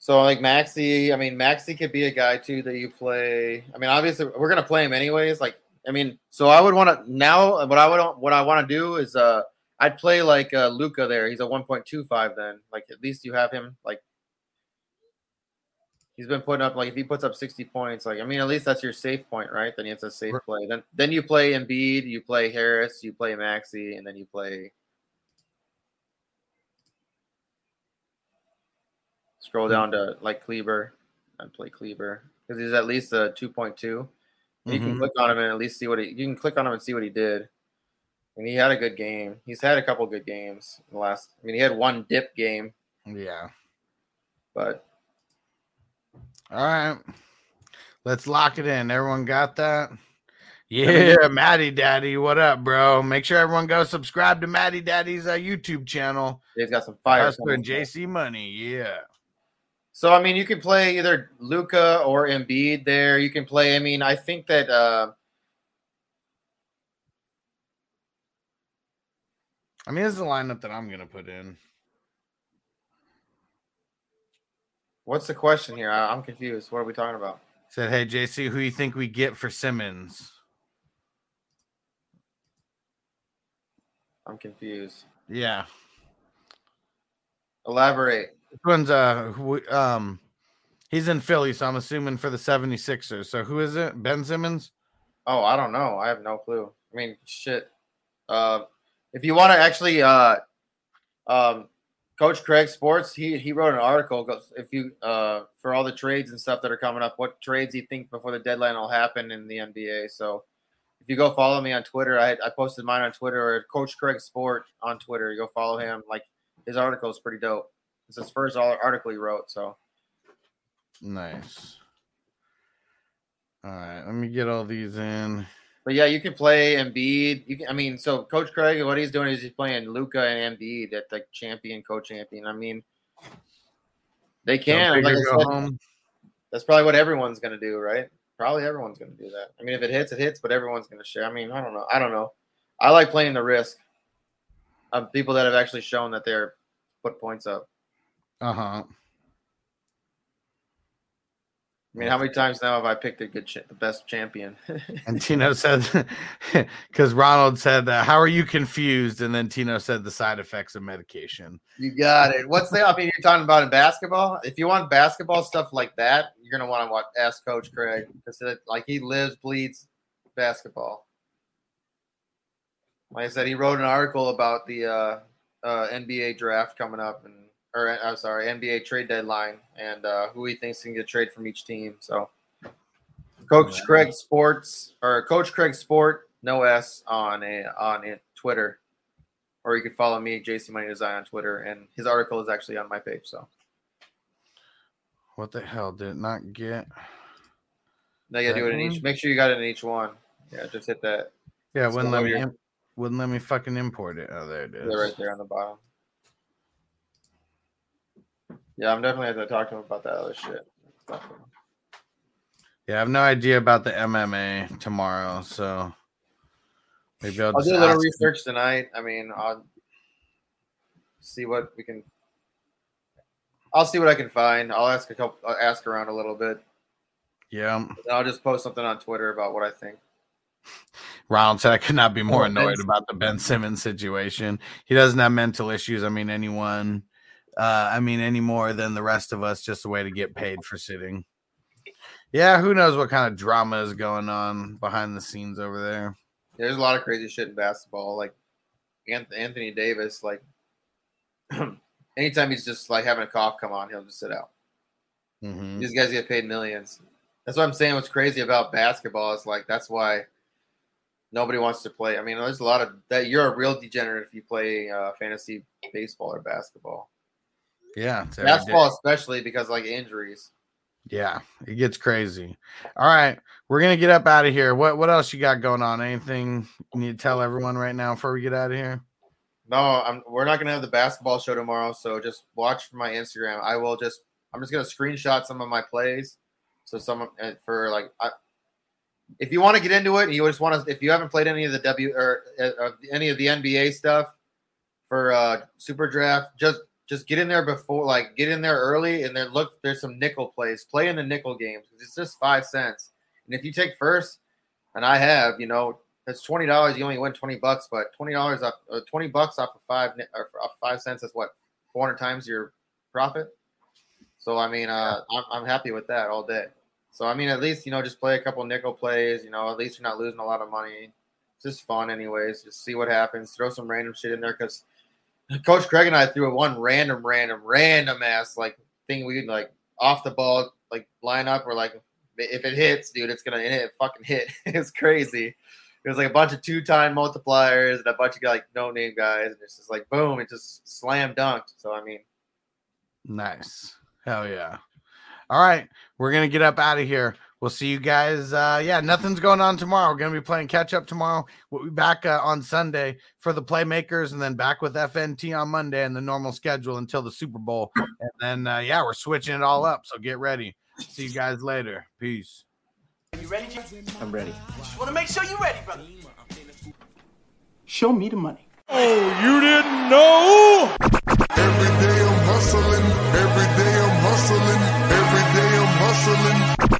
So like Maxey, I mean Maxey could be a guy too that you play. I mean, obviously we're gonna play him anyways. Like, I mean, so I would want to now. What I would what I want to do is uh, I'd play like uh, Luka there. He's a one point two five. Then like at least you have him like. He's been putting up like if he puts up sixty points, like I mean at least that's your safe point, right? Then it's a safe play. Then then you play Embiid, you play Harris, you play Maxey, and then you play Scroll down to like Kleber. I'd play Kleber because he's at least a 2.2. You can Mhm. click on him and at least see what he. You can click on him and see what he did. And he had a good game. He's had a couple good games in the last. I mean, he had one dip game, Yeah. but All right. Let's lock it in. Everyone got that? Yeah, Matty Daddy. What up, bro? Make sure everyone go subscribe to Matty Daddy's uh, YouTube channel. he's got some fire. And coming. JC Money. Yeah. So I mean, you can play either Luka or Embiid there. You can play. I mean, I think that. Uh, I mean, this is the lineup that I'm going to put in. what's the question here? I, I'm confused. What are we talking about? Said, hey, JC, who you think we get for Simmons? I'm confused. Yeah. Elaborate. This one's, uh, who, um, he's in Philly, so I'm assuming for the 76ers. So who is it? Ben Simmons? Oh, I don't know. I have no clue. I mean, shit. Uh, if you want to actually, uh, um, Coach Craig Sports, he he wrote an article. If you uh for all the trades and stuff that are coming up, what trades you think before the deadline will happen in the NBA? So, if you go follow me on Twitter, I I posted mine on Twitter or Coach Craig Sport on Twitter. You go follow him. Like his article is pretty dope. It's his first article he wrote. So Nice. All right. Let me get all these in. But yeah, you can play Embiid. You can, I mean, so Coach Craig, what he's doing is he's playing Luka and Embiid at like champion, co-champion. I mean, they can. Like I said. That's probably what everyone's gonna do, right? Probably everyone's gonna do that. I mean, if it hits, it hits, but everyone's gonna share. I mean, I don't know. I don't know. I like playing the risk. Of people that have actually shown that they're put points up. Uh huh. I mean, how many times now have I picked a good, ch- the best champion? (laughs) And Tino said, (laughs) because Ronald said, uh, "How are you confused?" And then Tino said, "The side effects of medication." you got it. What's the? I mean, you're talking about in basketball. If you want basketball stuff like that, you're gonna want to watch ask Coach Craig because like he lives, bleeds basketball. Like I said, he wrote an article about the uh, uh, NBA draft coming up, and or I'm sorry, NBA trade deadline, and uh, who he thinks can get trade from each team. So, Coach Craig Sports or Coach Craig Sport, no S on a on it, Twitter, or you can follow me, JC Money Design on Twitter, and his article is actually on my page. So, What the hell did it not get? now you gotta do it in each. Make sure you got it in each one. Yeah, just hit that. Yeah, wouldn't let me. your- wouldn't let me fucking import it. Oh, there it is. They're right there on the bottom. Yeah, I'm definitely going to talk to him about that other shit. Yeah, I have no idea about the MMA tomorrow, so maybe I'll, I'll do a little research tonight. I mean, I'll see what we can. I'll see what I can find. I'll ask a couple. I'll ask around a little bit. Yeah, I'll just post something on Twitter about what I think. Ronald said I could not be more annoyed about the Ben Simmons situation. He doesn't have mental issues. I mean, anyone. Uh, I mean, any more than the rest of us. Just a way to get paid for sitting. Yeah, who knows what kind of drama is going on behind the scenes over there. There's a lot of crazy shit in basketball. Like Anthony Davis, like (clears throat) anytime he's just like having a cough come on, he'll just sit out. Mhm. These guys get paid millions. That's what I'm saying. What's crazy about basketball is like that's why nobody wants to play. I mean, there's a lot of that. You're a real degenerate if you play uh, fantasy baseball or basketball. Yeah, it's every day. Basketball, especially because like injuries. Yeah, it gets crazy. All right, we're gonna get up out of here. What what else you got going on? Anything you need to tell everyone right now before we get out of here? No, I'm, we're not gonna have the basketball show tomorrow, so just watch for my Instagram. I will just I'm just gonna screenshot some of my plays. So some for like, I, if you want to get into it, and you just want to, if you haven't played any of the W or uh, uh, any of the NBA stuff for uh, Super Draft, just just get in there before, like get in there early, and then look. There's some nickel plays. Play in the nickel games it's just five cents, and if you take first, and I have, you know, that's twenty dollars. You only win twenty bucks, but twenty dollars off, uh, twenty bucks off of five or off five cents is what four hundred times your profit. So I mean, uh, I'm I'm happy with that all day. So I mean, at least you know, just play a couple nickel plays. You know, at least you're not losing a lot of money. It's just fun, anyways. Just see what happens. Throw some random shit in there because Coach Craig and I threw a one random, random, random ass like thing we like off the ball like line up. We're like, if it hits, dude, it's gonna hit, it fucking hit. (laughs) it's crazy. It was like a bunch of two time multipliers and a bunch of like no name guys, and it's just like boom, it just slam dunked. So I mean, Nice. Hell yeah. All right, we're gonna get up out of here. We'll see you guys. Uh, yeah, nothing's going on tomorrow. We're gonna be playing catch up tomorrow. We'll be back uh, on Sunday for the playmakers, and then back with FNT on Monday and the normal schedule until the Super Bowl. And then uh, yeah, we're switching it all up. So get ready. See you guys later. Peace. Are You ready, Jim? I'm ready. Just want to make sure you're ready, brother. Show me the money. Oh, you didn't know? Every day I'm hustling. Every day I'm hustling. Every day I'm hustling.